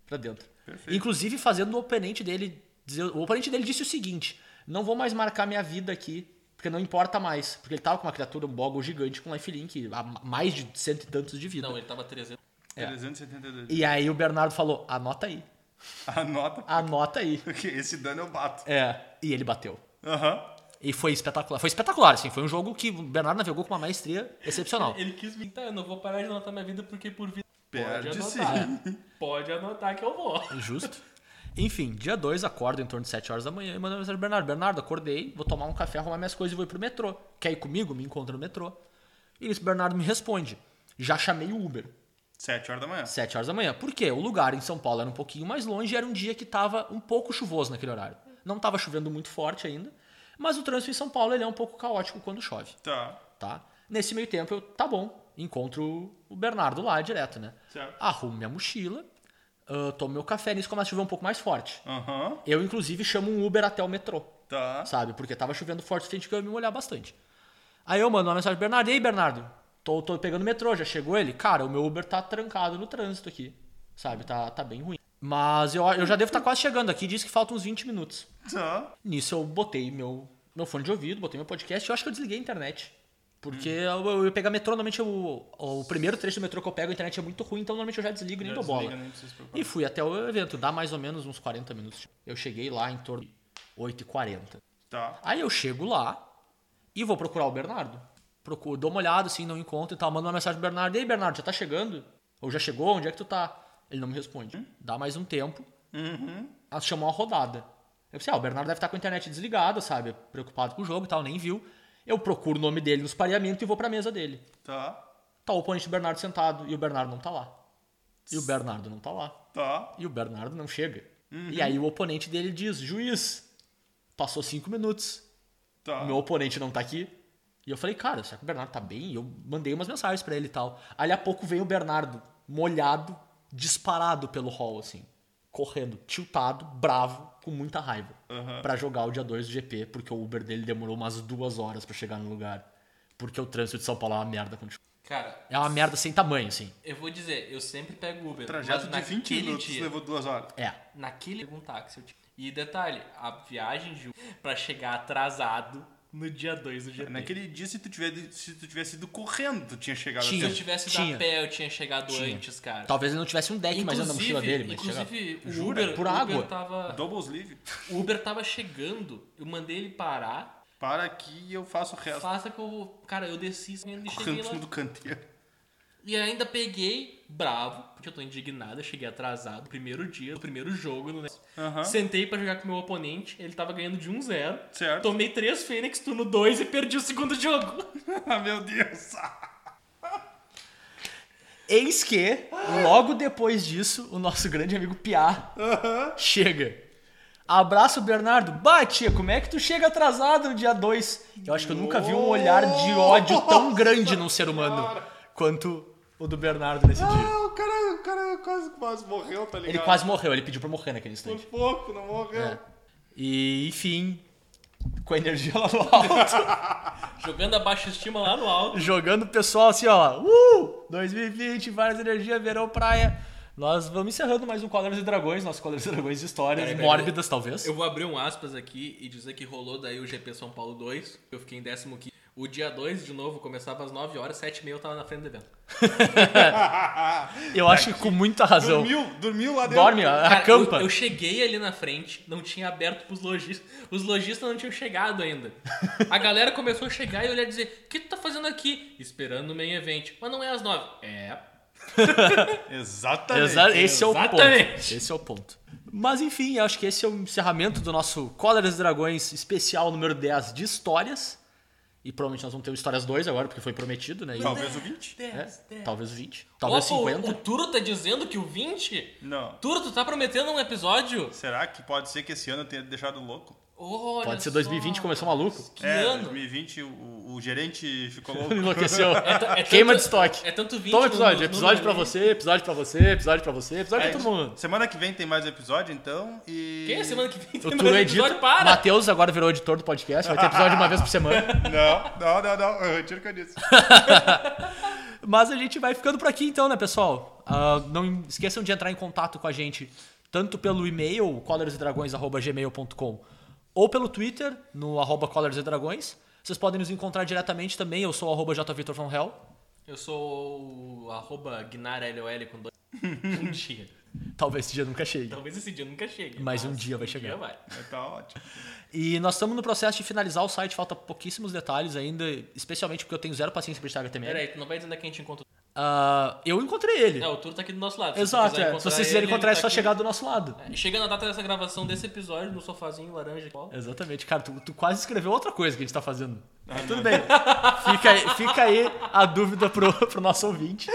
pra dentro. Perfeito. Inclusive fazendo o oponente dele. dizer- O oponente dele disse o seguinte: não vou mais marcar minha vida aqui, porque não importa mais. Porque ele tava com uma criatura, um Boggle gigante com lifelink, a mais de cento e tantos de vida. Não, ele tava 300. É. 372. E aí o Bernardo falou: anota aí, Anota, anota aí. porque esse dano eu bato. É, e ele bateu. Aham. E foi espetacular. Foi espetacular, assim. Foi um jogo que o Bernardo navegou com uma maestria excepcional. Ele quis me. Tá, eu não vou parar de anotar minha vida porque por vida. Perde Pode sim. anotar. Pode anotar que eu vou. Justo. Enfim, dia 2, acordo em torno de 7 horas da manhã e mando uma mensagem pro Bernardo. Bernardo, acordei, vou tomar um café, arrumar minhas coisas e vou ir pro metrô. Quer ir comigo? Me encontra no metrô. E isso, o Bernardo me responde. Já chamei o Uber. 7 horas da manhã. 7 horas da manhã. Por quê? O lugar em São Paulo era um pouquinho mais longe e era um dia que tava um pouco chuvoso naquele horário. Não tava chovendo muito forte ainda, mas o trânsito em São Paulo ele é um pouco caótico quando chove, Tá. tá? Nesse meio tempo eu, tá bom, encontro o Bernardo lá direto, né? Certo. Arrumo minha mochila, ah, tomo meu café, nisso começa a chover um pouco mais forte. Aham. Eu, inclusive, chamo um Uber até o metrô, Tá. sabe? Porque tava chovendo forte o suficiente que eu ia me molhar bastante. Aí eu mando uma mensagem pro Bernardo, e aí, Bernardo? Tô, tô pegando o metrô, já chegou ele? Cara, o meu Uber tá trancado no trânsito aqui, sabe? Tá, tá bem ruim. Mas eu, eu já devo estar quase chegando aqui, diz que faltam uns 20 minutos. Tá. Nisso eu botei meu, meu fone de ouvido, botei meu podcast e eu acho que eu desliguei a internet. Porque eu, eu ia pegar metrô, normalmente eu- o, primeiro trecho do metrô que eu pego, a internet é muito ruim, então normalmente eu já desligo e nem Já dou bola. desliga, nem precisa se preocupar. E fui até o evento, dá mais ou menos uns 40 minutos. Eu cheguei lá em torno de 8h40. Tá. Aí eu chego lá e vou procurar o Bernardo. Procuro, dou uma olhada assim, não encontro e tal. Mando uma mensagem pro Bernardo. E aí, Bernardo, já tá chegando? Ou já chegou? Onde é que tu tá? Ele não me responde. Dá mais um tempo. Uhum. Ela chamou uma rodada. Eu pensei, ah, o Bernardo deve estar com a internet desligada, sabe? Preocupado com o jogo e tal, nem viu. Eu procuro o nome dele nos pareamentos e vou pra mesa dele. Tá. Tá o oponente do Bernardo sentado e o Bernardo não tá lá. E o Bernardo não tá lá. Tá. E o Bernardo não chega. E aí o oponente dele diz: Juiz, passou cinco minutos. Tá. Meu oponente não tá aqui. E eu falei, cara, será que o Bernardo tá bem? E eu mandei umas mensagens pra ele e tal. Ali a pouco vem o Bernardo, molhado, disparado pelo hall, assim. Correndo, tiltado, bravo, com muita raiva. Aham. Pra jogar o dia 2 do GP, porque o Uber dele demorou umas duas horas pra chegar no lugar. Porque o trânsito de São Paulo é uma merda. quando. Cara, É uma merda sem tamanho, assim. eu vou dizer, eu sempre pego Uber. Trajeto de 20 naquele minutos dia, levou duas horas. É. Naquele um táxi. E detalhe, a viagem de Uber pra chegar atrasado no dia 2 do GP. Naquele dia, se tu, tiver, se tu tivesse ido correndo, tu tinha chegado Tinha. Se até eu tivesse ido Tinha. a pé, eu tinha chegado Tinha. antes, cara. Talvez ele não tivesse um deck mais dentro da mochila dele, mas chegava. inclusive o Jura? Uber, Por o Uber água. tava, Double sleeve. o Uber tava chegando, eu mandei ele parar, Para aqui e eu faço o resto. faça que eu, cara, eu desci correndo e Correndo cheguei em lá. cima do canteiro. E ainda peguei, bravo, porque eu tô indignado, eu cheguei atrasado, primeiro dia, no primeiro jogo, no negócio. Aham. Sentei pra jogar com o meu oponente, ele tava ganhando de 1-0. Certo. Tomei três Fênix, turno 2 e perdi o segundo jogo. ah, meu Deus. Eis que, logo depois disso, o nosso grande amigo Piá chega. Abraço, Bernardo. Bah, tia, como é que tu chega atrasado no dia 2? Eu acho que eu nunca vi um olhar de ódio tão grande num ser humano quanto o do Bernardo nesse dia. Ah, o cara, o cara quase, quase morreu, tá ligado? Ele quase morreu, ele pediu pra morrer naquele Por instante. pouco, não morreu. É. E, enfim, com a energia lá no alto, Jogando a baixa estima lá no alto. jogando o pessoal assim, ó. Uh! 2020, várias energias, verão, praia. Nós vamos encerrando mais um Cóleras e Dragões, nosso Cóleras e Dragões de histórias mórbidas, talvez. Eu vou abrir um aspas aqui e dizer que rolou daí o GP São Paulo 2. Eu fiquei em 15. O dia 2, de novo, começava às 9 horas, 7 e meia eu tava na frente do evento. Eu acho que com muita razão. Dormiu, dormiu lá dentro. Dorme, Cara, acampa. eu, eu cheguei ali na frente, não tinha aberto pros lojistas. Os lojistas não tinham chegado ainda. A galera começou a chegar e olhar e dizer: O que tu tá fazendo aqui? Esperando o main event. Mas não é às 9. É. Exatamente. Exa- esse é o ponto. Exatamente. Esse é o ponto. Mas enfim, eu acho que esse é o encerramento do nosso Cóleras e Dragões especial número 10 de histórias. E provavelmente nós vamos ter o Histórias 2 agora, porque foi prometido, né? E- Talvez o 20? é, talvez 20. Talvez Opa, o- 50. O, Turo tá dizendo que o 20? Não. Turo, tu tá prometendo um episódio? Será que pode ser que esse ano eu tenha deixado louco? Olha Pode ser só. 2020, começou maluco. Que é, ano? 2020 o, o gerente ficou louco. Enlouqueceu. É Queima tanto- de estoque. É tanto 20 Toma episódio. no- episódio no- pra você, episódio pra você, episódio pra você, episódio É, pra todo mundo. Semana que vem tem mais episódio, então. E. Quem é semana que vem? O Tem Turo mais edita. episódio? Para! Matheus agora virou editor do podcast. Vai ter episódio uma vez por semana. Não, não, não, não. Eu retiro o que eu disse. Mas a gente vai ficando por aqui então, né, pessoal? Ah, não esqueçam de entrar em contato com a gente tanto pelo e-mail colersdragões.gmail.com ou pelo Twitter, no arroba colersdragões. Vocês podem nos encontrar diretamente também. Eu sou o arroba. Eu sou o arroba GnarLOL com dois. Um dia. Talvez esse dia nunca chegue. Talvez esse dia nunca chegue. Mas um dia vai um chegar. Dia vai. Mas Tá ótimo. E nós estamos no processo de finalizar o site, falta pouquíssimos detalhes ainda, especialmente porque eu tenho zero paciência editar HTML. Pera aí, tu não vai dizer onde é que a gente encontra. Ah, eu encontrei ele. É, o Turo tá aqui do nosso lado. Se Exato, é. Se vocês quiserem ele, encontrar, é ele só tá chegar aqui. do nosso lado. É, Chega na data dessa gravação desse episódio, no sofazinho laranja. Exatamente, cara, tu, tu quase escreveu outra coisa que a gente tá fazendo. Mas tudo bem. Fica aí, fica aí a dúvida pro, pro nosso ouvinte.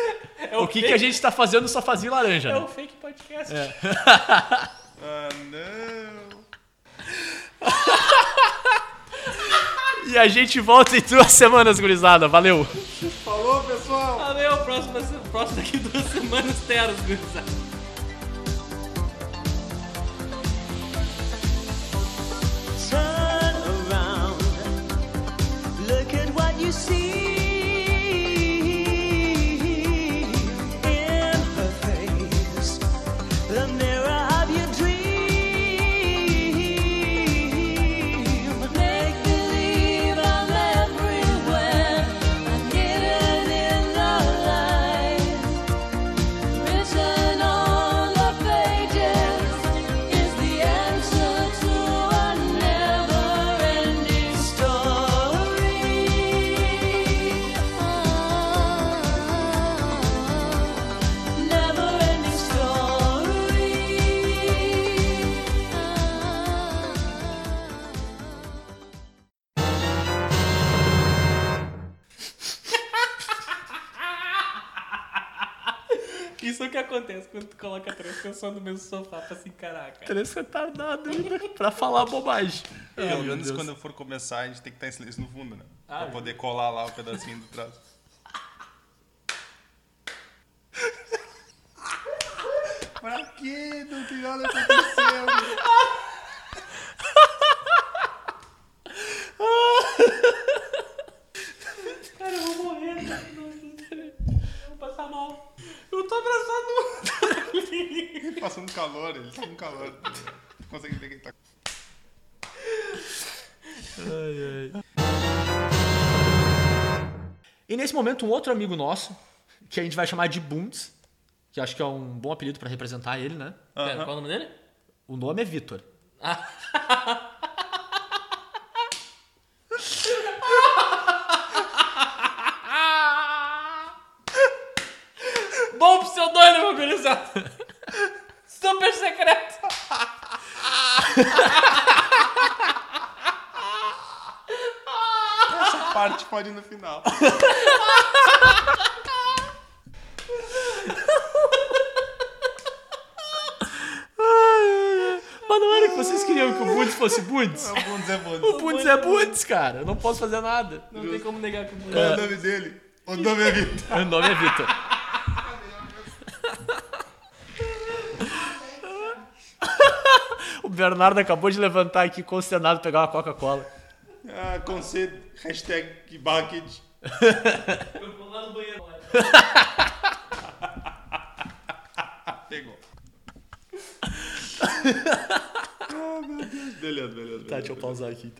o que, que a gente tá fazendo no sofazinho laranja, É né? o fake podcast. Ah, não. E a gente volta em duas semanas, gurizada. Valeu! Falou, pessoal! Valeu, próximo, próximo daqui duas semanas teras, gurizada. Turn around. Look at what you see tu coloca três pessoas no mesmo sofá pra se encarar, cara. Três retardados ainda pra falar bobagem. Pelo menos Deus. quando eu for começar, a gente tem que estar em silêncio no fundo, né? Ah, pra poder colar lá o pedacinho do traço. pra quê? Não tem nada acontecendo. Cara, eu vou morrer, cara. Eu vou passar mal. Eu tô abraçado. Passando calor, ele tá com calor. Não consegue ver quem tá. E nesse momento, um outro amigo nosso, que a gente vai chamar de Bundes, que acho que é um bom apelido pra representar ele, né? Pera, qual é o nome dele? O nome é Vitor. Bom gurizada. Super secreto. Essa parte pode ir no final. Mas não era que vocês queriam que o Bundes fosse Bundes? É bom dizer bom. O Bundes é Bundes, cara. Eu não posso fazer nada. Não tem como negar que o Qual é o nome dele? O nome é Vitor. O nome é Vitor. O Bernardo acabou de levantar aqui consternado pegar uma Coca-Cola. Ah, concedo. Hashtag bucket. Eu vou lá no banheiro. Pegou. Beleza, beleza. Tá, deixa eu pausar aqui então.